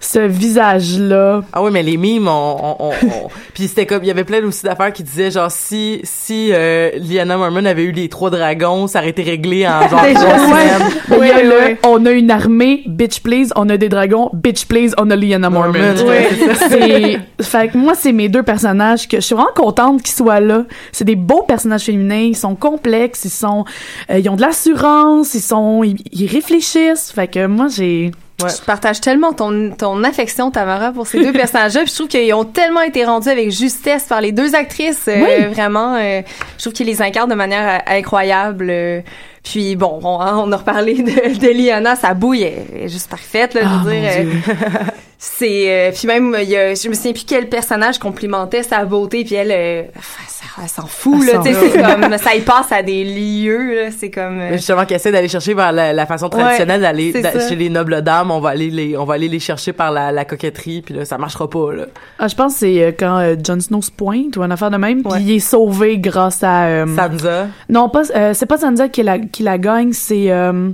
Ce visage-là. Ah oui, mais les mimes, on, on, on, on- [laughs] puis c'était comme, il y avait plein aussi d'affaires qui disaient genre si si euh, Lyanna Mormon avait eu les trois dragons, ça aurait été réglé en genre Déjà, trois ouais. [laughs] il y a le, oui. on a une armée, bitch please, on a des dragons, bitch please, on a. Mormont, Ouais. [laughs] c'est, fait que moi, c'est mes deux personnages que je suis vraiment contente qu'ils soient là. C'est des beaux personnages féminins, ils sont complexes, ils sont, euh, ils ont de l'assurance, ils sont, ils, ils réfléchissent. Fait que moi, j'ai, Je partage tellement ton, ton affection, Tamara, pour ces deux [laughs] personnages-là. Puis je trouve qu'ils ont tellement été rendus avec justesse par les deux actrices. euh. Vraiment, euh, je trouve qu'ils les incarnent de manière euh, incroyable. euh. puis bon, on, on a reparlé de, de Liana, sa bouille est, est juste parfaite. Là, je veux mon dire, euh. [laughs] c'est euh, puis même il y a, je me souviens plus quel personnage complimentait sa beauté puis elle euh, enfin, ça- elle s'en fout Elle là tu sais c'est comme ça y passe à des lieux là c'est comme euh, Justement, qui essaie d'aller chercher vers la, la façon traditionnelle Ouais, d'aller d'a- chez les nobles dames, on va aller les on va aller les chercher par la, la coquetterie, puis là ça marchera pas là. ah, je pense que c'est euh, quand euh, Jon Snow se pointe ou une affaire de même, puis il est sauvé grâce à, euh, Sansa, Non, pas, euh, c'est pas Sansa qui la, qui la gagne, c'est euh,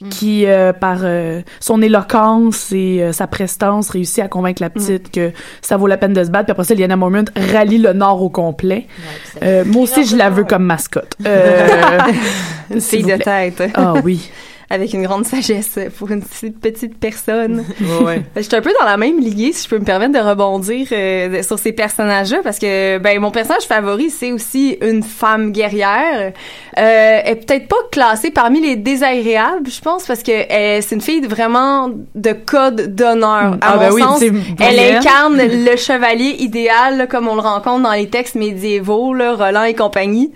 Davos. qui, euh, par euh, son éloquence et euh, sa prestance, réussit à convaincre la petite que ça vaut la peine de se battre. Puis après ça, Liana Mormont rallie le Nord au complet. Euh, moi aussi, je la veux comme mascotte. [laughs] Euh, fille de tête. Ah oui. Avec une grande sagesse pour une petite, petite personne. [laughs] Ouais. Je suis un peu dans la même lignée, si je peux me permettre de rebondir euh, sur ces personnages-là, parce que ben mon personnage favori, c'est aussi une femme guerrière. Euh, elle est peut-être pas classée parmi les désagréables, je pense, parce que elle- c'est une fille vraiment de code d'honneur. À Ah, mon ben oui, sens, elle incarne [laughs] le chevalier idéal, là, comme on le rencontre dans les textes médiévaux, là, Roland et compagnie.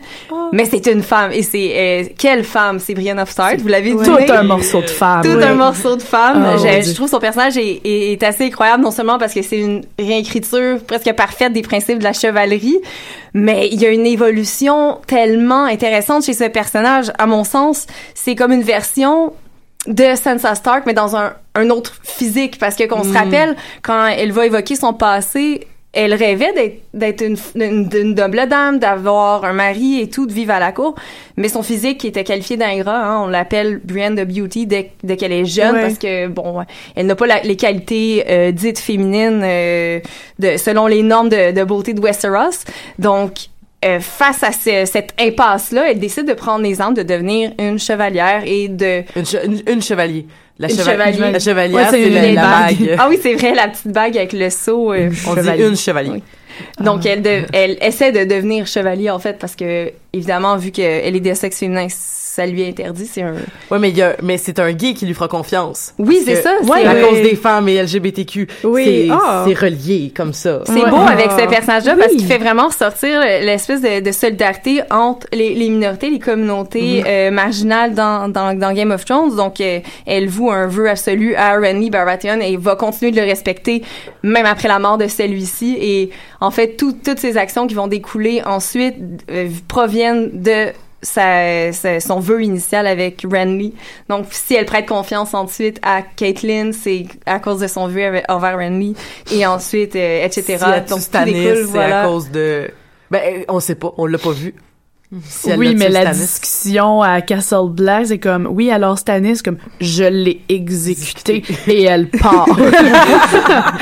Mais c'est une femme, et c'est euh, quelle femme, c'est Brienne of Tarth, vous l'avez. Tout un morceau de femme. Tout un morceau de femme. Ah, je, trouve son personnage est, est- est assez incroyable, non seulement parce que c'est une réécriture presque parfaite des principes de la chevalerie, mais il y a une évolution tellement intéressante chez ce personnage. À mon sens, c'est comme une version de Sansa Stark, mais dans un, un autre physique, parce que qu'on se Mm. rappelle, quand elle va évoquer son passé, elle rêvait d'être- d'être une, une, une noble dame, d'avoir un mari et tout, de vivre à la cour, mais son physique était qualifié d'ingrat, hein, on l'appelle Brienne de Beauty dès, dès qu'elle est jeune, Ouais. parce que, bon, elle n'a pas la- les qualités euh, dites féminines euh, de, selon les normes de, de beauté de Westeros. Donc, euh, face à ce- cette impasse-là, elle décide de prendre les armes, de devenir une chevalière et de... Une, che- une, une chevalier. La, Une chevalier. la chevalière, Ouais, c'est la, bague. Ah oui, c'est vrai, la petite bague avec le seau. euh, On dit une chevalier. Oui. Donc, elle, de- elle essaie de devenir chevalier, en fait, parce que, évidemment, vu qu'elle est de sexe féminin, ça lui est interdit. C'est un... Ouais, mais il y a, mais c'est un gay qui lui fera confiance. Oui, c'est ça, c'est- À Ouais. cause des femmes et LGBTQ. Oui. C'est, Ah. c'est relié comme ça. C'est beau avec ce personnage-là parce qu'il fait vraiment ressortir l'espèce de, de solidarité entre les, les minorités, les communautés Mhm. euh, marginales dans, dans, dans Game of Thrones. Donc, euh, elle voue un vœu absolu à Renly Baratheon et va continuer de le respecter même après la mort de celui-ci. Et en fait, tout- toutes ces actions qui vont découler ensuite euh, proviennent de sa, sa- son vœu initial avec Renly. Donc, si elle prête confiance ensuite à Caitlyn, c'est à cause de son vœu avec- envers Renly. Et ensuite, euh, etc. Si Donc, tout découle, c'est voilà. à cause de... Ben, on sait pas, on l'a pas vu. Si oui, mais la Stannis. discussion à Castle Black, c'est comme, oui, alors Stannis, comme, je l'ai exécuté et elle part. [laughs]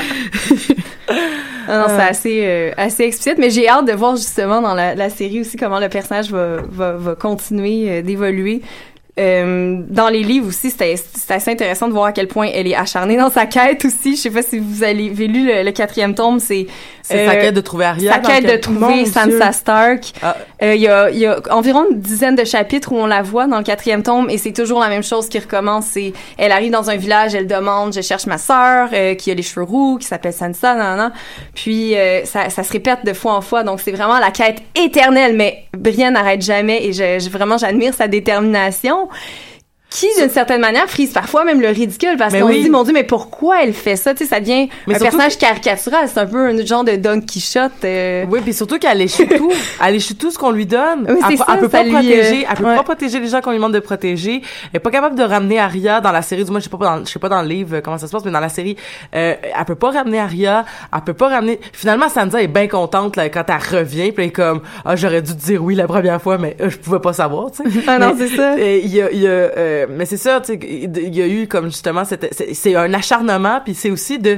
[laughs] Ah non, c'est assez, euh, assez explicite, mais j'ai hâte de voir justement dans la, la série aussi comment le personnage va, va, va continuer euh, d'évoluer. Euh, dans les livres aussi, c'était assez intéressant de voir à quel point elle est acharnée dans sa quête aussi. Je sais pas si vous avez vu le, le quatrième tome, c'est C'est sa quête de trouver Arya, Sa quête de trouver. Sansa Stark. Ah. Euh, Il y, a, y a environ une dizaine de chapitres où on la voit dans le quatrième tome et c'est toujours la même chose qui recommence. C'est elle arrive dans un village, elle demande je cherche ma sœur euh, qui a les cheveux roux, qui s'appelle Sansa, nan, nan, nan. Puis euh, ça, ça se répète de fois en fois. Donc c'est vraiment la quête éternelle. Mais Brienne n'arrête jamais et je, je- vraiment j'admire sa détermination. の Qui, d'une certaine manière, frise parfois même le ridicule parce qu'on oui. se dit, mon Dieu, mais pourquoi elle fait ça? Tu sais, ça devient Mais un personnage caricatural. C'est un peu un genre de Don Quichotte. euh, Oui, puis surtout qu'elle échoue tout. [laughs] Elle échoue tout ce qu'on lui donne. Oui, c'est elle, ça, elle peut ça pas lui, protéger, euh, elle peut ouais. pas protéger les gens qu'on lui demande de protéger. Elle est pas capable de ramener Arya dans la série. Du moins, je sais pas dans, je sais pas dans le livre euh, comment ça se passe, mais dans la série, euh, elle peut pas ramener Arya. Elle peut pas ramener. Finalement, Sansa est bien contente là, quand elle revient. Puis elle est comme, ah, j'aurais dû te dire oui la première fois, mais euh, je pouvais pas savoir. Tu sais. [laughs] Ah non, c'est ça. euh, Il y a, y a, euh, mais c'est ça. Tu il y a eu comme justement, c'est un acharnement. Puis c'est aussi de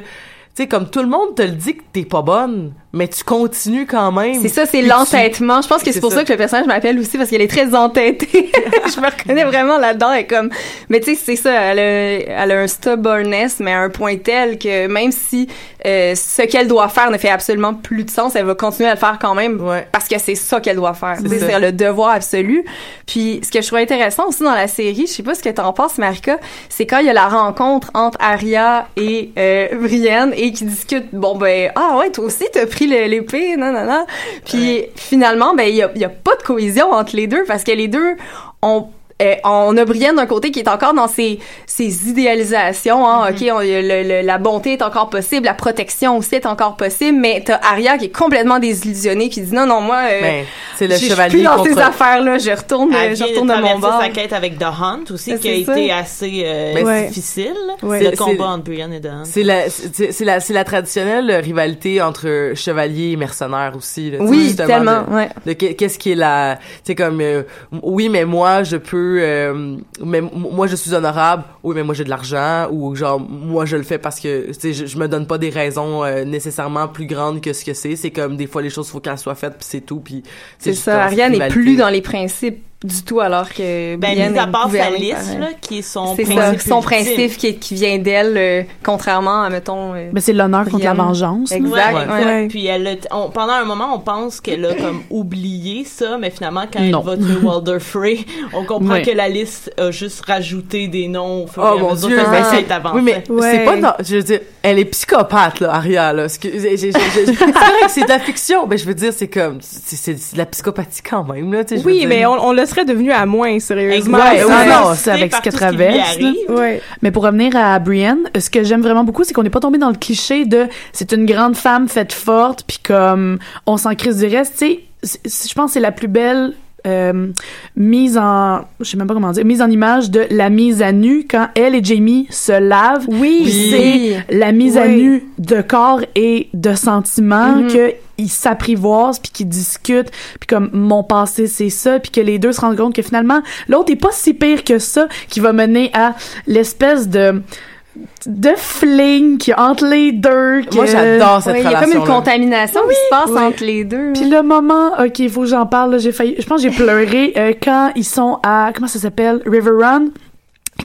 tu sais, comme tout le monde te le dit que t'es pas bonne, mais tu continues quand même. C'est ça, c'est l'entêtement. Je pense que c'est pour ça. que le personnage m'appelle aussi parce qu'elle est très entêtée. [laughs] je me reconnais vraiment là-dedans. Elle est comme, mais tu sais, c'est ça. Elle a, elle a un stubbornness, mais à un point tel que même si euh, ce qu'elle doit faire ne fait absolument plus de sens, elle va continuer à le faire quand même parce que c'est ça qu'elle doit faire. C'est le devoir absolu. Puis ce que je trouve intéressant aussi dans la série, je sais pas ce que t'en penses, Marika, c'est quand il y a la rencontre entre Arya et euh, Brienne et qui discutent. Bon ben, ah ouais, toi aussi t'as pris l'épée, non non non. Puis finalement, ben il y a, il y a pas de cohésion entre les deux parce que les deux ont euh, on a Brienne d'un côté qui est encore dans ses, ses idéalisations, hein, ok, on- le- le- la bonté est encore possible, la protection aussi est encore possible, mais t'as Arya qui est complètement désillusionnée, qui dit non non moi, euh, Ben, c'est le je- je suis chevalier plus dans contre- ces affaires là, je retourne, Elle je retourne de mon bord. sa quête avec The Hunt aussi, C'est qui a été ça. assez euh, Ben, c'est- difficile. Ouais. Le C'est- combat c'est- entre Brienne et The Hunt. C'est la, c'est c'est la, c'est la traditionnelle rivalité entre chevaliers et mercenaires aussi. là, Oui, tellement, de- ouais. de qu'est-ce qui est la, tu sais comme, euh, oui, mais moi, je peux peu euh, mais moi je suis honorable. Oui mais moi j'ai de l'argent. Ou genre moi je le fais parce que tu sais je, je me donne pas des raisons euh, nécessairement plus grandes que ce que c'est. C'est comme des fois les choses faut qu'elles soient faites puis c'est tout puis C'est ça. une n'est plus dans les principes du tout, alors que Ben, Brienne mis à part sa liste, par- là, qui est son C'est principe ça, son principe qui, qui vient d'elle, euh, contrairement à, mettons... euh, Ben, c'est l'honneur contre la vengeance. Exact. Ouais, ouais. exact. Puis elle, a- on- pendant un moment, on pense qu'elle a comme [clears throat] oublié ça, mais finalement, quand Non. elle va tuer Walder Frey, on comprend Ouais. que la liste a juste rajouté des noms au fur Oh mon mesure dieu, c'est avancé. oui mais Ouais. c'est pas dans- je veux dire elle est psychopathe là Aria là c'est vrai que c'est de la fiction mais je veux dire c'est comme c'est de la psychopathie quand même là Oui, dire. mais on, on le serait devenu à moins, sérieusement. Ouais, non, c'est avec ce qu'elle qui traverse. Ouais. Mais pour revenir à Brienne, ce que j'aime vraiment beaucoup, c'est qu'on n'est pas tombé dans le cliché de c'est une grande femme faite forte, puis comme on s'en crise du reste. Tu sais, je pense que c'est la plus belle euh, mise en, je sais même pas comment dire, mise en image de la mise à nu quand elle et Jamie se lavent. Oui. C'est la mise à nu de corps et de sentiments Mhm. que ils s'apprivoisent puis qu'ils discutent puis comme mon passé c'est ça puis que les deux se rendent compte que finalement l'autre est pas si pire que ça qui va mener à l'espèce de de fling qui entre les deux que- moi j'adore cette Ouais, il y a relation comme une contamination qui se passe entre les deux. puis le moment, ok, il faut que j'en parle. J'ai failli, je pense que j'ai pleuré euh, quand ils sont à comment ça s'appelle, River Run,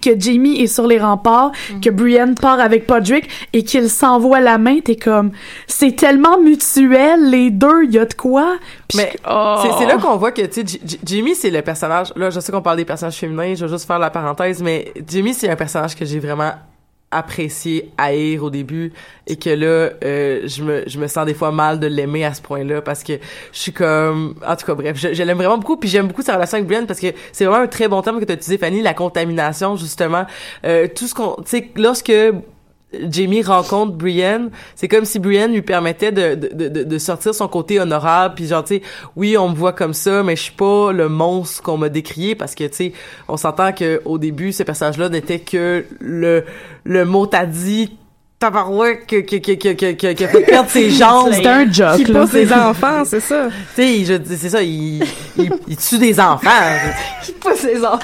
que Jamie est sur les remparts, Mhm. que Brienne part avec Podrick et qu'il s'envoie la main. T'es comme, c'est tellement mutuel les deux, il y a de quoi? Puis Mais je- oh. c'est là qu'on voit que, tu sais, J- J- Jimmy, c'est le personnage. Là, je sais qu'on parle des personnages féminins, je vais juste faire la parenthèse, mais Jimmy, c'est un personnage que j'ai vraiment apprécié, haïr au début, et que là, euh, je me je me sens des fois mal de l'aimer à ce point-là, parce que je suis comme... En tout cas, bref, je, je l'aime vraiment beaucoup, puis j'aime beaucoup sa relation avec Brienne, parce que c'est vraiment un très bon terme que tu as utilisé, Fanny, la contamination, justement. Euh, tout ce qu'on... Tu sais, lorsque... Jamie rencontre Brienne, c'est comme si Brienne lui permettait de, de, de, sortir son côté honorable, puis genre, tu sais, oui, on me voit comme ça, mais je suis pas le monstre qu'on m'a décrié, parce que, tu sais, on s'entend que au début, ce personnage-là n'était que le, le mot dit tabarouette que, que, que, que, que, que, que fait perdre ses [laughs] jambes. C'est un joke, Qui pousse les enfants, c'est ça. Tu sais, c'est ça, il, il, il tue des enfants. [laughs] Qui pousse les enfants.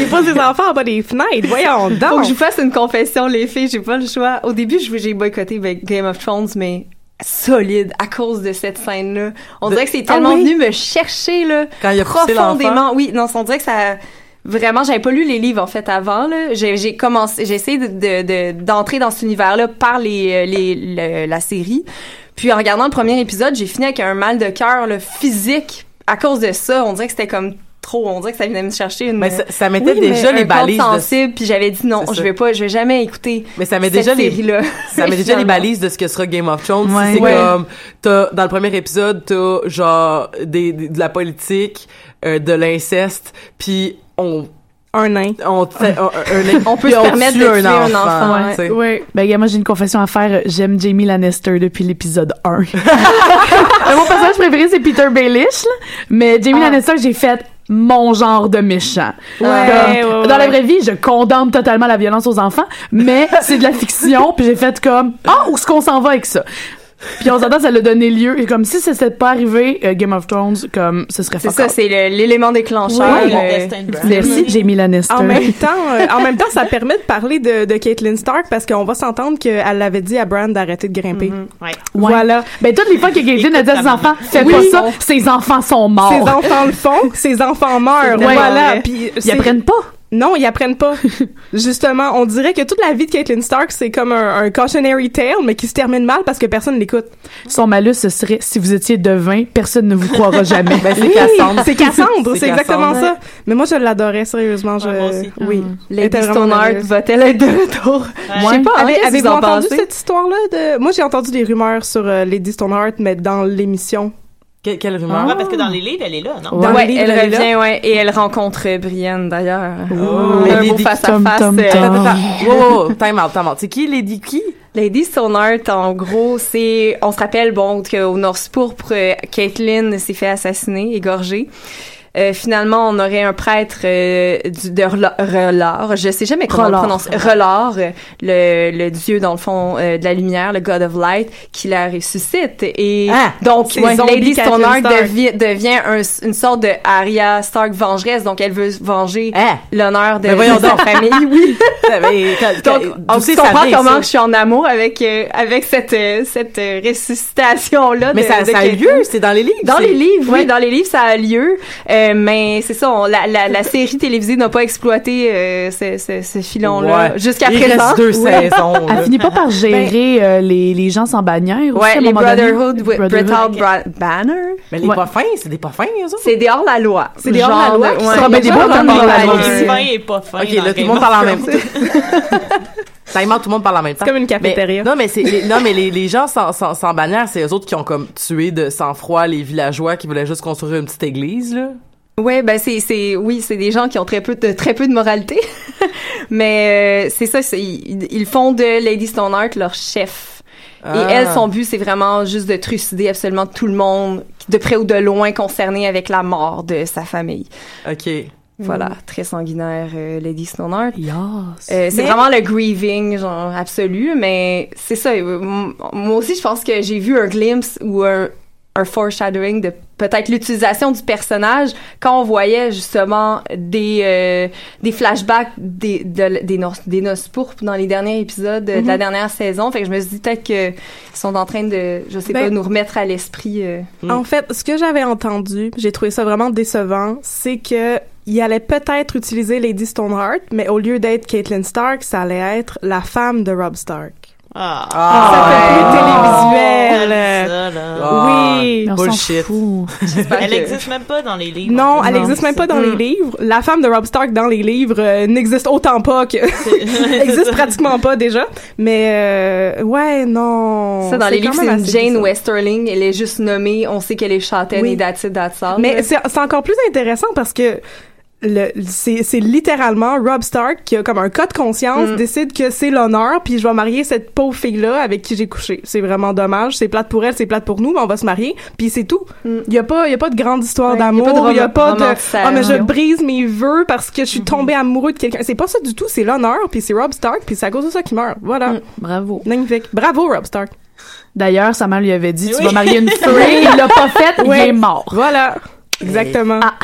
Il pousse les enfants en bas des fenêtres. Voyons Faut que donc. je vous fasse une confession, les filles, j'ai pas le choix. Au début, je- j'ai boycotté Game of Thrones, mais solide à cause de cette scène-là. On De- dirait que c'est Ah tellement oui? venu me chercher, là, Quand il a profondément. Oui, non, on dirait que ça... Vraiment, j'avais pas lu les livres en fait avant là. J'ai commencé, j'ai essayé de de- de- d'entrer dans cet univers-là par les, euh, les le- la série. Puis en regardant le premier épisode, j'ai fini avec un mal de cœur physique à cause de ça. On dirait que c'était comme trop. On dirait que ça venait me chercher une. Mais ça, ça mettait Oui, déjà mais les balises de, sensible, puis j'avais dit non, je vais pas, je vais jamais écouter. mais ça met cette déjà les, série-là. [laughs] ça met déjà les balises de ce que sera Game of Thrones. Ouais. Si c'est Ouais. comme, t'as, dans le premier épisode, t'as, genre, des, des- de la politique, euh, de l'inceste, puis on, Un nain. on, fait un, un- On peut se permettre tue de tuer un enfant, tu sais. Ouais. Ben, gars, moi, j'ai une confession à faire. J'aime Jamie Lannister depuis l'épisode 1. [laughs] [laughs] Euh, Mon personnage préféré, c'est Peter Baelish, là. Mais Jamie Ah. Lannister, j'ai fait mon genre de méchant. Ouais, Comme, ouais, ouais. Dans la vraie vie, je condamne totalement la violence aux enfants, mais c'est de la fiction, [laughs] puis j'ai fait comme, ah, où est-ce qu'on s'en va avec ça? Puis on s'entend, ça l'a donné lieu, et comme si ça s'était pas arrivé, euh, Game of Thrones, comme, ce serait C'est ça, c'est l'élément déclencheur. Ouais, euh, le Bran. Merci, Jamie Lannister. En même temps, euh, en même temps, ça permet de parler de, de Caitlyn Stark parce qu'on va s'entendre qu'elle l'avait dit à Bran d'arrêter de grimper. Ouais. Ouais. Voilà. Ben, toutes les fois que Caitlyn a dit à ses enfants, fais Oui. pas ça, ses enfants sont morts. Ses enfants le font, ses enfants meurent. Voilà. Puis Ils apprennent pas. Non, ils apprennent pas. [laughs] Justement, on dirait que toute la vie de Caitlyn Stark, c'est comme un, un cautionary tale, mais qui se termine mal parce que personne l'écoute. Son malus, ce serait si vous étiez devin, personne ne vous croira jamais. [laughs] Ben, c'est Oui, Cassandre. C'est [laughs] Cassandre, C'est exactement ça. Mais moi, je l'adorais, sérieusement. Je... Ouais, moi aussi. Oui. Lady vraiment Stoneheart va-t-elle être de retour? Je sais pas, hein, Avez-vous vous en entendu pensez? cette histoire-là de... Moi, j'ai entendu des rumeurs sur euh, Lady Stoneheart, mais dans l'émission. Que- quelle rumeur? Ouais, parce que dans les livres, elle est là, non? Dans ouais, les livres, elle elle revient, ouais, et elle rencontre Brienne d'ailleurs. Mais Un beau Lady face à Tom face. Tom [laughs] Tom. Attends, attends, attends. Wow, time out, time out. C'est qui, Lady qui? Lady Stoneheart, en gros, c'est, on se rappelle, bon, qu'au North Pourpre, euh, Caitlyn s'est fait assassiner, égorger. Euh, finalement, on aurait un prêtre euh, du, de Relard. Je sais jamais comment on prononce. Relard, euh, le, le dieu dans le fond euh, de la lumière, le God of Light, qui la ressuscite. Et Ah, donc, ouais, Lady Stoneheart devient, devient un- une sorte de Arya Stark vengeresse. Donc, elle veut venger Hein? l'honneur de, de sa famille. [laughs] Oui. Donc, on comprend comment je suis en amour avec euh, avec cette euh, cette euh, ressuscitation là. Mais ça, ça a lieu, c'est dans les livres. Dans les livres, oui, dans les livres, ça a lieu. Euh, mais c'est ça, on- la, la, la [laughs] série télévisée n'a pas exploité euh, ce, ce, ce filon-là Ouais. jusqu'à Il présent. reste deux saisons. Elle finit pas par gérer euh, les, les gens sans bannière aussi, Ouais, à les? Brotherhood with Brotherhood. Brittle Bra- Banner? Mais les Ouais. pas fins, c'est des pas fins, eux autres. C'est des hors-la-loi. C'est des hors-la-loi qui ouais. sont- mais des Genre bons comme hors-la-loi. les- Qui Ouais. fin et pas fin. Ok, là, tout le monde parle en même temps. [laughs] Taïman, tout le monde parle en même temps. C'est comme une cafétéria. Mais- non, mais c'est, les, non, mais les, les gens sans, sans, sans bannière, c'est eux autres qui ont comme tué de sang-froid les villageois qui voulaient juste construire une petite église, là. Ouais, ben c'est c'est oui, c'est des gens qui ont très peu de très peu de moralité. [laughs] Mais euh, c'est ça, c'est ils, ils font de Lady Stoneheart leur chef. Ah. Et elle, son but, c'est vraiment juste de trucider absolument tout le monde, de près ou de loin concerné avec la mort de sa famille. OK. Voilà, très sanguinaire, euh, Lady Stoneheart. Yes. Euh, c'est Mais- vraiment le grieving, genre, absolu, mais c'est ça. euh, m- Moi aussi, je pense que j'ai vu un glimpse ou un, un foreshadowing de peut-être l'utilisation du personnage quand on voyait justement des euh, des flashbacks des de- des noces des noces pourpres dans les derniers épisodes de, de la dernière saison. Fait que je me suis dit peut-être que ils sont en train de, je sais Ben- pas, nous remettre à l'esprit. euh, En fait, ce que j'avais entendu, j'ai trouvé ça vraiment décevant, c'est que il allait peut-être utiliser Lady Stoneheart, mais au lieu d'être Caitlyn Stark, ça allait être la femme de Rob Stark. Ah. ça fait plus télévisuel. Ça, là. Ah, oui. Mais on s'en bullshit. Elle que- existe même pas dans les livres. Non, elle n'existe même pas dans les Mm. livres. La femme de Rob Stark dans les livres euh, n'existe autant pas que [laughs] existe pratiquement pas déjà. Mais euh, ouais, non. Ça, dans les livres, c'est Jane bizarre. Westerling. Elle est juste nommée. On sait qu'elle est châtaine Oui. et that's it, that's all. Mais c'est encore plus intéressant parce que c'est c'est littéralement Rob Stark qui a comme un cas de conscience Mm. décide que c'est l'honneur puis je vais marier cette pauvre fille là avec qui j'ai couché. C'est vraiment dommage, c'est plate pour elle, c'est plate pour nous, mais on va se marier puis c'est tout. Mm. Il y a pas il y a pas de grande histoire Ouais, d'amour, il y a pas de ah mais je brise mes vœux parce que je suis Mm-hmm. tombée amoureux de quelqu'un. C'est pas ça du tout, c'est l'honneur puis c'est Rob Stark puis c'est à cause de ça qu'il meurt. Voilà. Mm. Bravo. Magnifique. Bravo Rob Stark. D'ailleurs, sa mère lui avait dit, tu Oui. vas marier une [laughs] fille. Il l'a pas fait, Ouais. il est mort. Voilà. Exactement. Ah.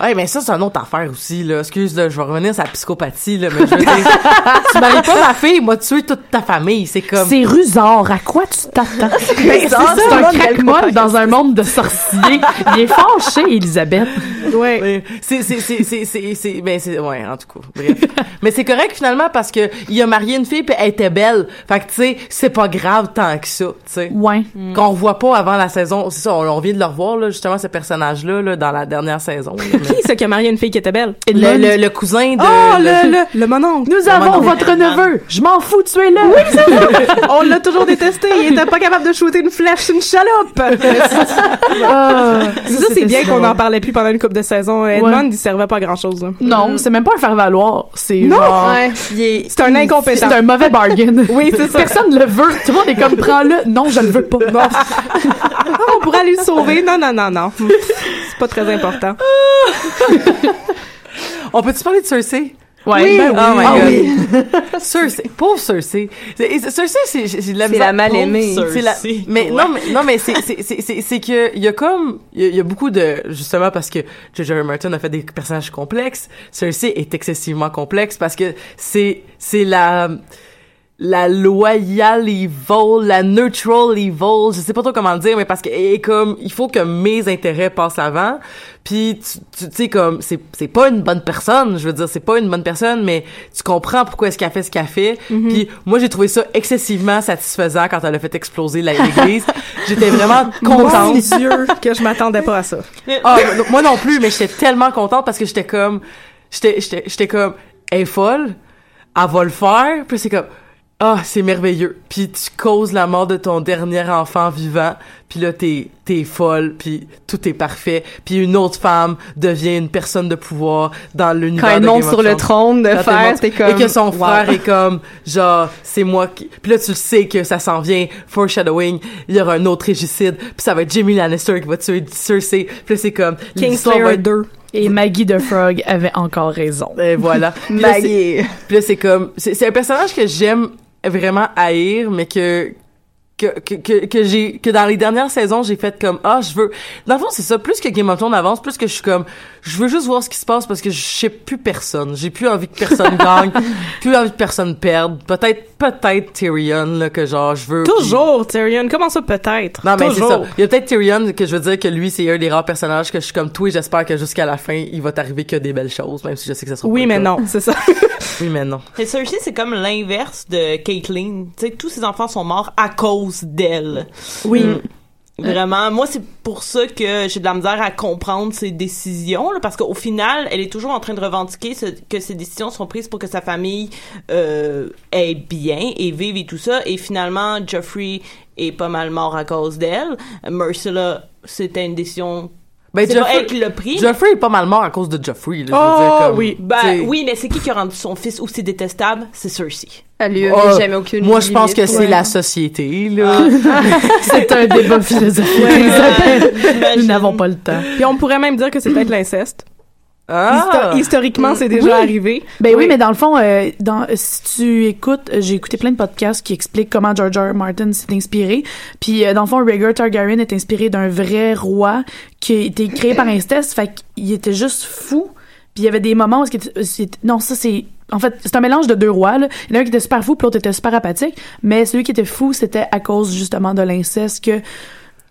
Ouais, mais ça, c'est une autre affaire aussi, là. Excuse, là, je vais revenir sur la psychopathie, là, mais je veux dire, [laughs] tu maries pas ma fille, moi, tuer toute ta famille, c'est comme... C'est rusard. À quoi tu t'attends? [laughs] Ben, c'est ça, c'est un dans un monde de sorciers. Il est fâché, Elisabeth. Ouais. C'est c'est c'est c'est c'est c'est ben c'est ouais en tout cas bref mais c'est correct finalement parce que il a marié une fille puis elle était belle fait que tu sais c'est pas grave tant que ça tu sais Ouais. qu'on revoit pas avant la saison c'est ça on, on vient de le revoir là justement ce personnage là, dans la dernière saison là, Qui c'est qui a marié une fille qui était belle? Le, le, le cousin de Oh, le- le, le, le mononcle. Nous avons votre neveu. Je m'en fous, tuez-le. Oui, [laughs] On l'a toujours détesté. Il était pas capable de shooter une flèche sur une chaloupe. [laughs] Ah, ça, c'est bien qu'on en parlait plus pendant une couple de saison. Edmond, il servait pas à grand chose. Non, c'est même pas un faire-valoir. C'est Non. genre... C'est un incompétent. C'est un mauvais bargain. [laughs] Oui, c'est ça. Personne le veut. Tout le monde est comme, prends-le. Non, je le veux pas. Aller le sauver. Non, non, non, non. C'est pas très important. on peut-tu parler de Cersei? Ouais, Oui. ben oui. Oh my Ah God. oui. [laughs] Cersei, pauvre Cersei. Cersei, c'est j'ai de la C'est la mal-aimée. Pauvre C'est la- mais Ouais. non mais non mais c'est c'est c'est c'est c'est que il y a comme il y, a- il y a beaucoup de justement parce que. R. Martin a fait des personnages complexes Cersei est excessivement complexe parce que c'est c'est la la loyal evil, la neutral evil, je sais pas trop comment le dire, mais parce que est comme, il faut que mes intérêts passent avant. Puis tu, tu sais comme, c'est c'est pas une bonne personne, je veux dire, c'est pas une bonne personne, mais tu comprends pourquoi est-ce qu'elle fait ce qu'elle fait. Puis moi j'ai trouvé ça excessivement satisfaisant quand elle a fait exploser l'église. J'étais vraiment [laughs] Mon contente. Dieu, que je m'attendais pas à ça. [laughs] Ah, moi non plus, mais j'étais tellement contente parce que j'étais comme, j'étais, j'étais, j'étais comme, elle est folle, elle va le faire, puis c'est comme, ah, c'est merveilleux. Puis tu causes la mort de ton dernier enfant vivant, puis là t'es, t'es folle, puis tout est parfait. Puis une autre femme devient une personne de pouvoir dans l'univers Quand elle de monte sur le trône de fer, t'es comme... Et que son wow. frère est comme, genre, c'est moi qui... Puis là, tu le sais que ça s'en vient, foreshadowing, il y aura un autre régicide, puis ça va être Jamie Lannister qui va tuer Cersei. Puis là, c'est comme... Kingslayer être- 2. Et Maggie the Frog avait encore raison. Et voilà. Puis là, c'est- Puis là, c'est comme, c'est c'est un personnage que j'aime vraiment haïr, mais que que que que, que j'ai que dans les dernières saisons j'ai fait comme ah je veux dans le fond c'est ça plus que Game of Thrones avance plus que je suis comme je veux juste voir ce qui se passe parce que je sais plus personne j'ai plus envie que personne [laughs] gagne plus envie que personne perde peut-être peut-être Tyrion là que genre je veux Toujours, Tyrion. Comment ça, peut-être? non, mais c'est Toujours. ça. Il y a peut-être Tyrion que je veux dire que lui, c'est un des rares personnages que je suis comme toi et j'espère que jusqu'à la fin, il va t'arriver que des belles choses, même si je sais que ça sera Oui, pas mais non, c'est ça. [laughs] Oui, mais non. Et Cersei, c'est comme l'inverse de Caitlyn. Tu sais, tous ses enfants sont morts à cause d'elle. Oui. Vraiment, moi c'est pour ça que j'ai de la misère à comprendre ses décisions, là, parce qu'au final, elle est toujours en train de revendiquer ce- que ses décisions sont prises pour que sa famille euh, ait bien et vive et tout ça. Et finalement, Joffrey est pas mal mort à cause d'elle. Marcella, c'était une décision. Ben, c'est pas Joffrey- elle qui l'a pris. Geoffrey est pas mal mort à cause de Geoffrey. Là, je veux Oh dire, comme, oui, ben t'sais- oui, mais c'est qui qui a rendu son fils aussi détestable? C'est Cersei. Elle lui Oh, jamais aucune Moi, je pense que c'est la société, là. [laughs] C'est un débat [laughs] philosophique. Ouais. Nous n'avons pas le temps. Puis on pourrait même dire que c'est peut-être l'inceste. Ah! Histo- historiquement, c'est déjà Oui. arrivé. Ben oui. mais dans le fond, euh, dans, si tu écoutes, euh, j'ai écouté plein de podcasts qui expliquent comment George R. R. Martin s'est inspiré. Puis euh, dans le fond, Rhaegar Targaryen est inspiré d'un vrai roi qui a été créé par inceste. Fait qu'il était juste fou. Puis il y avait des moments où... était- Non, ça c'est... En fait, c'est un mélange de deux rois. Là. Il y en a un qui était super fou, puis l'autre était super apathique. Mais celui qui était fou, c'était à cause justement de l'inceste que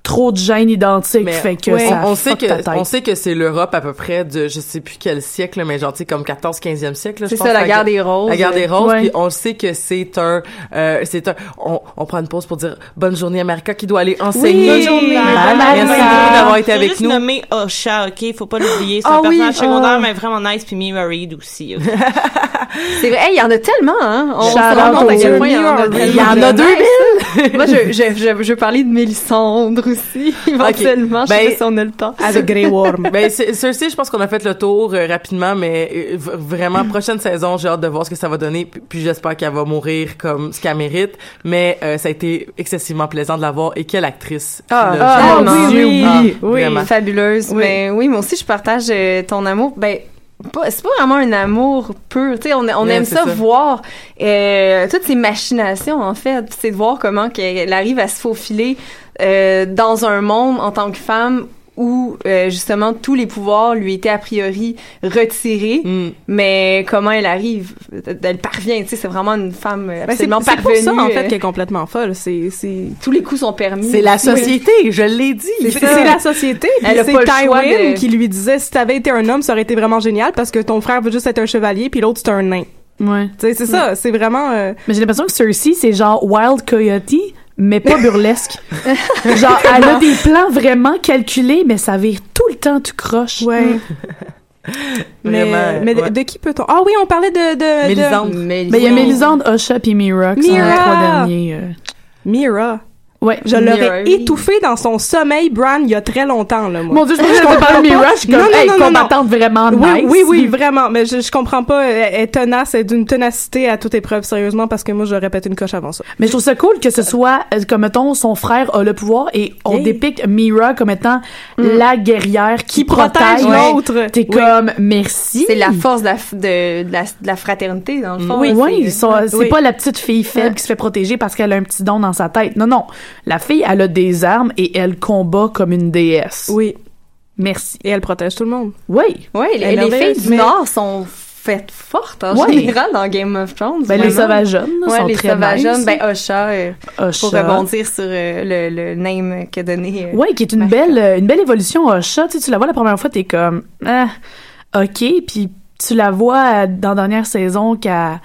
trop de gènes identiques Mais fait que on, ça on sait que ta tête. on sait que c'est l'Europe à peu près de je sais plus quel siècle mais genre tu sais comme 14 15e siècle C'est pense, ça, la guerre des roses. la guerre des roses Ouais. puis on sait que c'est un euh, c'est un on, on prend une pause pour dire bonne journée America qui doit aller enseigner Bonne journée. Bye, bye, merci d'avoir été avec juste nous nommer Osha, ok? Faut pas l'oublier. C'est Ah un oui, personnage secondaire, ah. mais vraiment nice, puis Mira Reed aussi. ok? [laughs] C'est vrai, Hey, il y en a tellement, hein? On se rend compte à quel point il y en a New tellement. Il y en a de 2000. nice. Moi, je, je, je, je veux parler de Mélissandre aussi, [laughs] éventuellement. Je Ben, si on a le temps. Avec [laughs] Grey Worm. ben Cersei je pense qu'on a fait le tour euh, rapidement mais euh, vraiment prochaine saison j'ai hâte de voir ce que ça va donner puis, puis j'espère qu'elle va mourir comme ce qu'elle mérite mais euh, ça a été excessivement plaisant de la voir et quelle actrice Ah, ah, genre. oui, oui, Ah, oui, fabuleuse. Oui. Mais oui, moi aussi, je partage euh, ton amour. Ben, c'est pas vraiment un amour pur. Tu sais, on, on aime ça, ça. voir euh, toutes ces machinations, en fait. C'est de voir comment qu'elle arrive à se faufiler euh, dans un monde en tant que femme où euh, justement tous les pouvoirs lui étaient a priori retirés, Mm. mais comment elle arrive, elle parvient, tu sais, c'est vraiment une femme euh, Ben, c'est absolument c'est pour parvenue. ça, en fait, qu'elle est complètement folle. C'est, c'est, tous les coups sont permis. c'est la société je l'ai dit c'est, la société. Elle c'est Tywin de- qui lui disait, si t'avais été un homme, ça aurait été vraiment génial parce que ton frère veut juste être un chevalier puis l'autre, c'est un nain. Ouais. Tu sais, c'est ça. C'est vraiment, euh, Mais j'ai l'impression que Cersei, c'est genre Wild Coyote, mais pas burlesque. [laughs] genre, elle a des plans vraiment calculés, mais ça vire tout le temps, tu croches. ouais. [laughs] mais, Vraiment, mais de- ouais. de, qui peut-on? Ah oui, on parlait de, de, de- Mélisande. Mais il y a Mélisande, Osha puis Mira qui sont les Mira! trois derniers. euh. Mira. Ouais. Je l'aurais étouffé dans son sommeil, Bran, il y a très longtemps, là, moi. Mon dieu, je pensais que de Mira, je suis comme, Non, non, hey, non, non, non. combattante vraiment Oui, nice. oui, oui, vraiment. Mais je, je comprends pas. Elle elle est tenace, elle est d'une ténacité à toute épreuve, sérieusement, parce que moi, j'aurais pété une coche avant ça. Mais je trouve ça cool que ce soit, euh, comme mettons, son frère a le pouvoir et on Yeah. dépicte Mira comme étant la guerrière qui, Qui protège protège. l'autre. T'es Oui. comme, merci. C'est la force de la, f- de, de la, de la fraternité, dans le fond. Oui, oui, c'est Oui. pas la petite fille faible Ouais. qui se fait protéger parce qu'elle a un petit don dans sa tête. Non, non. La fille, elle a des armes et elle combat comme une déesse. Oui. Merci. Et elle protège tout le monde. Oui. Oui, les, filles du mais- Nord sont faites fortes en Ouais. général dans Game of Thrones. Ben, les sauvageonnes Ouais, sont les très sauvageonnes. Ben, Osha, euh, Osha. pour rebondir sur euh, le, le name qu'a donné. euh, Ouais, qui est une Marika. belle, une belle évolution Osha. Tu sais, tu la vois la première fois, t'es comme, ah, ok, puis tu la vois dans la dernière saison qu'elle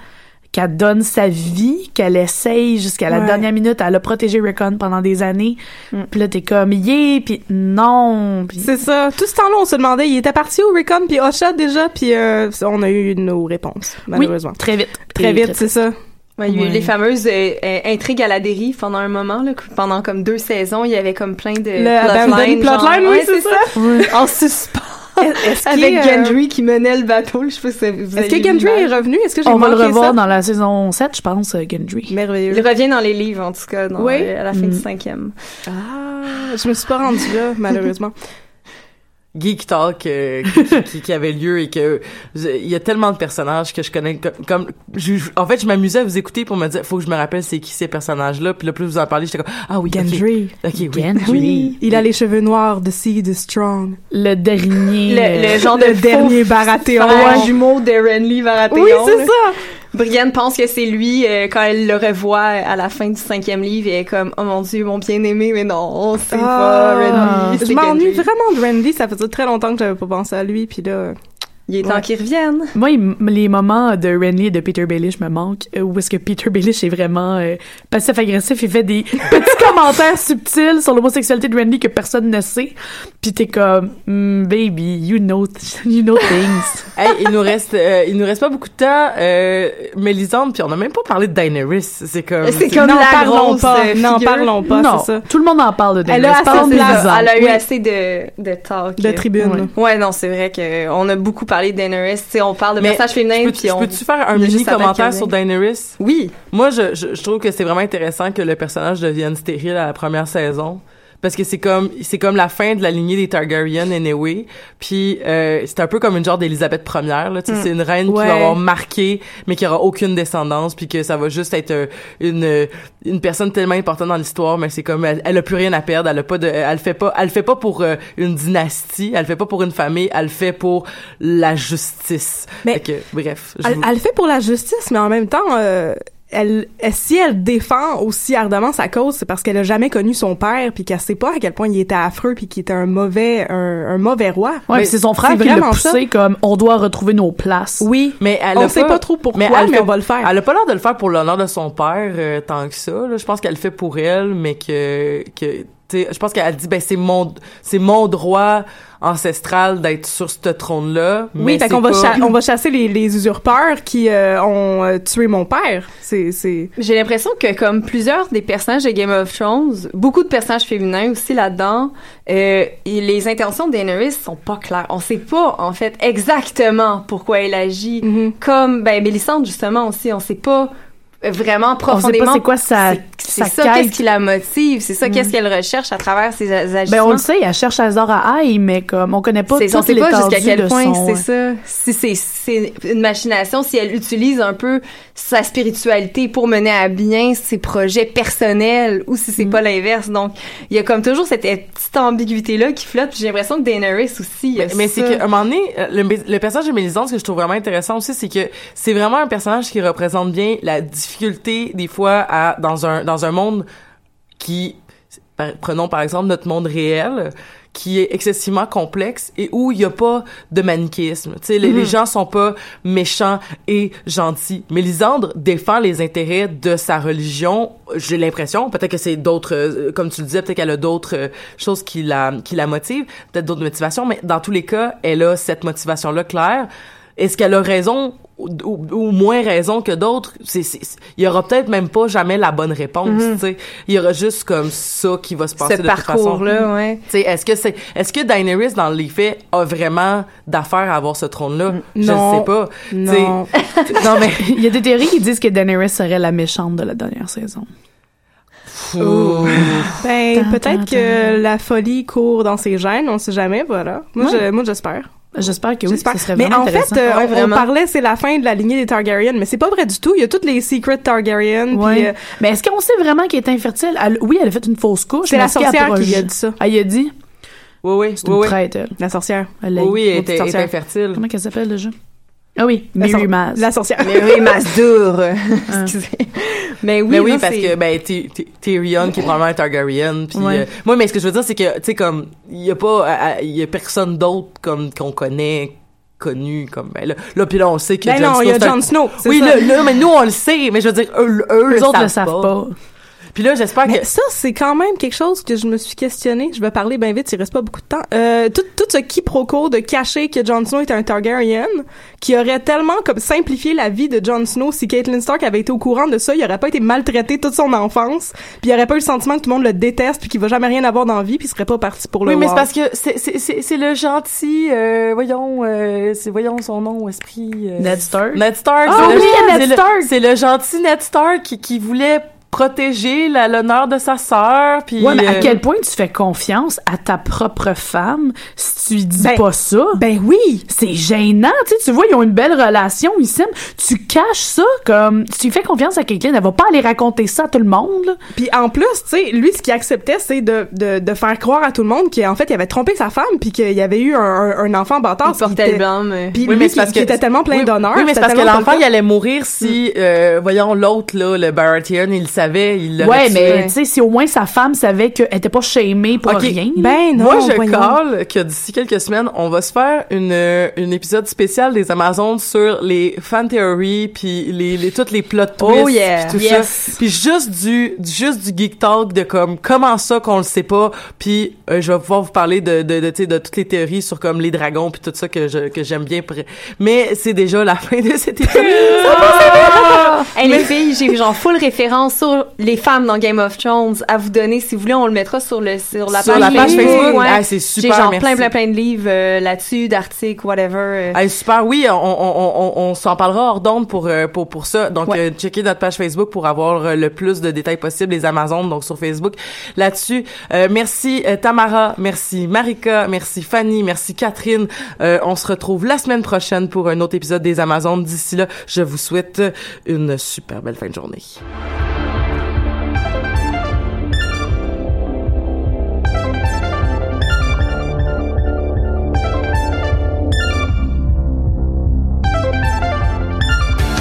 qu'elle donne sa vie, qu'elle essaye jusqu'à la Ouais. dernière minute, elle a protégé Rickon pendant des années. Mm. Puis là, t'es comme, yeah, puis non, puis C'est ça. Tout ce temps-là, on se demandait, il était parti où, Rickon puis Osha déjà, puis euh, on a eu nos réponses, malheureusement. Oui, très vite. Très vite, c'est ça. Ouais, il y a eu Ouais. les fameuses euh, euh, intrigues à la dérive pendant un moment, là, pendant comme deux saisons, il y avait comme plein de Le genre- plotline, oui, Ouais, c'est ça. En suspens. Est-ce Avec euh, Gendry qui menait le bateau. Je sais pas si vous Est-ce que Gendry est revenu? Est-ce que j'ai On va le revoir ça? dans la saison 7, je pense, euh, Gendry. Merveilleux. Il revient dans les livres, en tout cas, dans, Oui. euh, à la fin Mm. du cinquième. Ah, je me suis pas rendue là, malheureusement. Geek talk euh, qui, qui, qui avait lieu et que je- il y a tellement de personnages que je connais comme, comme je- je- en fait je m'amusais à vous écouter pour me dire faut que je me rappelle c'est qui ces personnages là puis là plus vous en parlez j'étais comme ah oui. Gendry. ok oui Oui, il a les cheveux noirs, The Seed is Strong. Le dernier. Le, le genre Le de dernier Baratheon. jumeau de Renly Baratheon. Oui, c'est ça. Brienne pense que c'est lui euh, quand elle le revoit à la fin du cinquième livre et elle est comme oh mon dieu mon bien aimé mais non c'est pas Renly je m'ennuie vraiment de Randy. Ça faisait très longtemps que j'avais pas pensé à lui. Puis là, il est temps Ouais. qu'il revienne Moi, il- les moments de Renly et de Peter Baelish me manquent, euh, où est-ce que Peter Baelish est vraiment euh, passif-agressif et fait des [laughs] petits commentaires subtils sur l'homosexualité de Renly que personne ne sait. Puis t'es comme, Hmm, baby, you know, [laughs] you know things. Hey, il nous reste euh, il nous reste pas beaucoup de temps euh, Mélisande puis on a même pas parlé de Daenerys c'est comme C'est comme n'en la parlons grosse, pas. N'en parlons pas, non, c'est ça. tout le monde en parle de Elle a Daenerys. assez Parlons de elle a eu Oui. assez de de talk De tribune. Ouais. ouais non c'est vrai que on a beaucoup parlé de Daenerys tu sais on parle de féminins je peux- puis on peux-tu faire un mini commentaire sur. Daenerys? Oui Moi, je, je, je trouve que c'est vraiment intéressant que le personnage devienne stérile à la première saison. Parce que c'est comme c'est comme la fin de la lignée des Targaryen anyway. Puis euh, c'est un peu comme une genre d'Élisabeth Première. Là, tu sais, Mm. C'est une reine Ouais. qui va avoir marqué, mais qui aura aucune descendance, puis que ça va juste être euh, une une personne tellement importante dans l'histoire, mais c'est comme elle, elle a plus rien à perdre. Elle a pas de, elle fait pas, elle fait pas pour euh, une dynastie, elle fait pas pour une famille, elle fait pour la justice. Mais- Fait que, bref. je Elle, vous- elle le fait pour la justice, mais en même temps, euh, elle, elle- si elle défend aussi ardemment sa cause, c'est parce qu'elle a jamais connu son père, puis qu'elle sait pas à quel point il était affreux, puis qu'il était un mauvais, un, un mauvais roi. Ouais, Mais c'est son frère qui l'a vraiment poussé ça. comme on doit retrouver nos places. Oui, mais elle on a sait pas trop pourquoi, mais, elle fait- on va le faire. Elle a pas l'air de le faire pour l'honneur de son père euh, tant que ça. Là. Je pense qu'elle le fait pour elle, mais que que sais, je pense qu'elle dit ben c'est mon c'est mon droit ancestral d'être sur ce trône là. Oui, fait qu'on va, on va chasser les, les usurpeurs qui euh, ont euh, tué mon père. C'est, c'est... J'ai l'impression que comme plusieurs des personnages de Game of Thrones, beaucoup de personnages féminins aussi là-dedans, euh, les intentions de Daenerys sont pas claires. On sait pas en fait exactement pourquoi elle agit. Mm-hmm. Comme ben Mélisande justement aussi, on sait pas vraiment On sait profondément. pas c'est quoi sa, C'est ça, qu'est-ce qui la motive, c'est ça, Mm. qu'est-ce qu'elle recherche à travers ses a- agissements. Ben on le sait, elle cherche Azor à Aïe, mais comme on connaît pas tout on sait pas jusqu'à quel point c'est ça. Si c'est c'est une machination, si elle utilise un peu sa spiritualité pour mener à bien ses projets personnels ou si c'est pas l'inverse. Donc, il y a comme toujours cette petite ambiguïté-là qui flotte. J'ai l'impression que Daenerys aussi, il y a Mais, mais c'est ça. qu'à un moment donné, euh, le, le personnage de Mélisande, ce que je trouve vraiment intéressant aussi, c'est que c'est vraiment un personnage qui représente bien la difficulté des fois à dans un dans un monde qui prenons par exemple notre monde réel qui est excessivement complexe et où il y a pas de manichéisme. Tu sais, les, les gens sont pas méchants et gentils. Mélisandre défend les intérêts de sa religion. J'ai l'impression, peut-être que c'est d'autres, euh, comme tu le disais, peut-être qu'elle a d'autres euh, choses qui la qui la motivent, peut-être d'autres motivations, mais dans tous les cas, elle a cette motivation-là claire. Est-ce qu'elle a raison ou, ou- ou moins raison que d'autres? C'est, il y aura peut-être même pas jamais la bonne réponse, Mhm. tu sais. Il y aura juste comme ça qui va se passer Ce de toute façon. parcours-là, ouais. Tu sais, est-ce que c'est, est-ce que Daenerys, dans les faits, a vraiment d'affaires à avoir ce trône-là? Je Non. ne sais pas. Non. [laughs] Non, mais. Il y a des théories qui disent que Daenerys serait la méchante de la dernière saison. Ouh. Ben, peut-être que la folie court dans ses gènes, on sait jamais, voilà. Moi, Ouais. je- moi j'espère. J'espère que oui, J'espère. ce serait mais en intéressant. fait, euh, Ouais, on- parlait, c'est la fin de la lignée des Targaryen, mais c'est pas vrai du tout. Il y a toutes les secret Targaryen. Ouais. puis, euh, Mais est-ce qu'on sait vraiment qu'elle est infertile? Elle- oui, elle a fait une fausse couche. C'est la sorcière qui lui a dit ça. Elle y a dit? Oui, oui. C'est oui, une oui. traite, elle. La sorcière. Elle l'a- Oui, oui, elle était, elle infertile. Comment qu'elle s'appelle déjà? Ah oui, Mary Maz. La sorcière. Mais oui, Masdour. Excusez. Mais oui, mais oui, non, parce que ben Ty- Ty- Tyrion qui est probablement un Targaryen puis Ouais. euh, moi mais ce que je veux dire c'est que tu sais comme il y a pas il y a personne d'autre comme qu'on connaît connu comme ben là là puis là on sait que Ben Jon non, Snow il y a Jon Snow, oui ça. là, là, mais nous on le sait mais je veux dire eux, eux, Eux le autres le savent pas. Puis là j'espère que ça, c'est quand même quelque chose que je me suis questionné. Je vais parler bien vite, il reste pas beaucoup de temps. Euh, tout, tout ce quiproquo de cacher que Jon Snow est un Targaryen, qui aurait tellement comme simplifié la vie de Jon Snow si Caitlyn Stark avait été au courant de ça, il aurait pas été maltraité toute son enfance, puis il aurait pas eu le sentiment que tout le monde le déteste, puis qu'il va jamais rien avoir dans la vie, puis il serait pas parti pour le oui mais c'est parce que c'est c'est c'est c'est le gentil euh, voyons euh, c'est voyons son nom esprit euh, Ned Stark. Ned Stark Ah c'est le- oui, Ned Stark. c'est le gentil Ned Stark qui, qui voulait protéger l'honneur de sa sœur, puis... Ouais, mais à euh, quel point tu fais confiance à ta propre femme si tu lui dis Ben- pas ça? Ben oui! C'est gênant, tu sais, tu vois, ils ont une belle relation, ils s'aiment. Tu caches ça comme, si tu fais confiance à quelqu'un, elle va pas aller raconter ça à tout le monde, là. Puis en plus, tu sais, lui, ce qu'il acceptait, c'est de, de, de faire croire à tout le monde qu'en fait, il avait trompé sa femme, puis qu'il y avait eu un, un, enfant bâtard. Il blâme. euh. Puis Oui, lui, mais parce qui que- était tellement plein oui, d'honneur. Oui, mais c'est parce que l'enfant, il allait mourir si, euh, voyons, l'autre, là, le Baratheon, il le savait, il Ouais, tué. mais, tu sais, si au moins sa femme savait qu'elle était pas shamée pour Ok. rien. Ben non, Moi, je voyons. call que d'ici quelques semaines, on va se faire une, euh, une épisode spécial des Amazones sur les fan theories puis les, les toutes les plot twists Oh yeah. puis tout Yes. ça. Puis juste du juste du geek talk de comme comment ça qu'on le sait pas. Puis euh, je vais pouvoir vous parler de de de, tu sais, de toutes les théories sur comme les dragons puis tout ça que je que j'aime bien. Mais c'est déjà la [laughs] fin de cet épisode. Hey, les filles, j'ai genre full référence sur les femmes dans Game of Thrones à vous donner. Si vous voulez, on le mettra sur le sur la Sur page la page Facebook. Ouais. Ah, c'est J'ai super, genre merci. plein plein plein de livres euh, là-dessus, d'articles, whatever. euh. Hey, super, oui, on, on, on, on, on s'en parlera hors d'onde pour, euh, pour, pour ça. Donc, Ouais. checkez notre page Facebook pour avoir le plus de détails possible, les Amazones, donc sur Facebook. Là-dessus, merci Tamara, merci Marika, merci Fanny, merci Catherine. On se retrouve la semaine prochaine pour un autre épisode des Amazones. D'ici là, je vous souhaite une super belle fin de journée.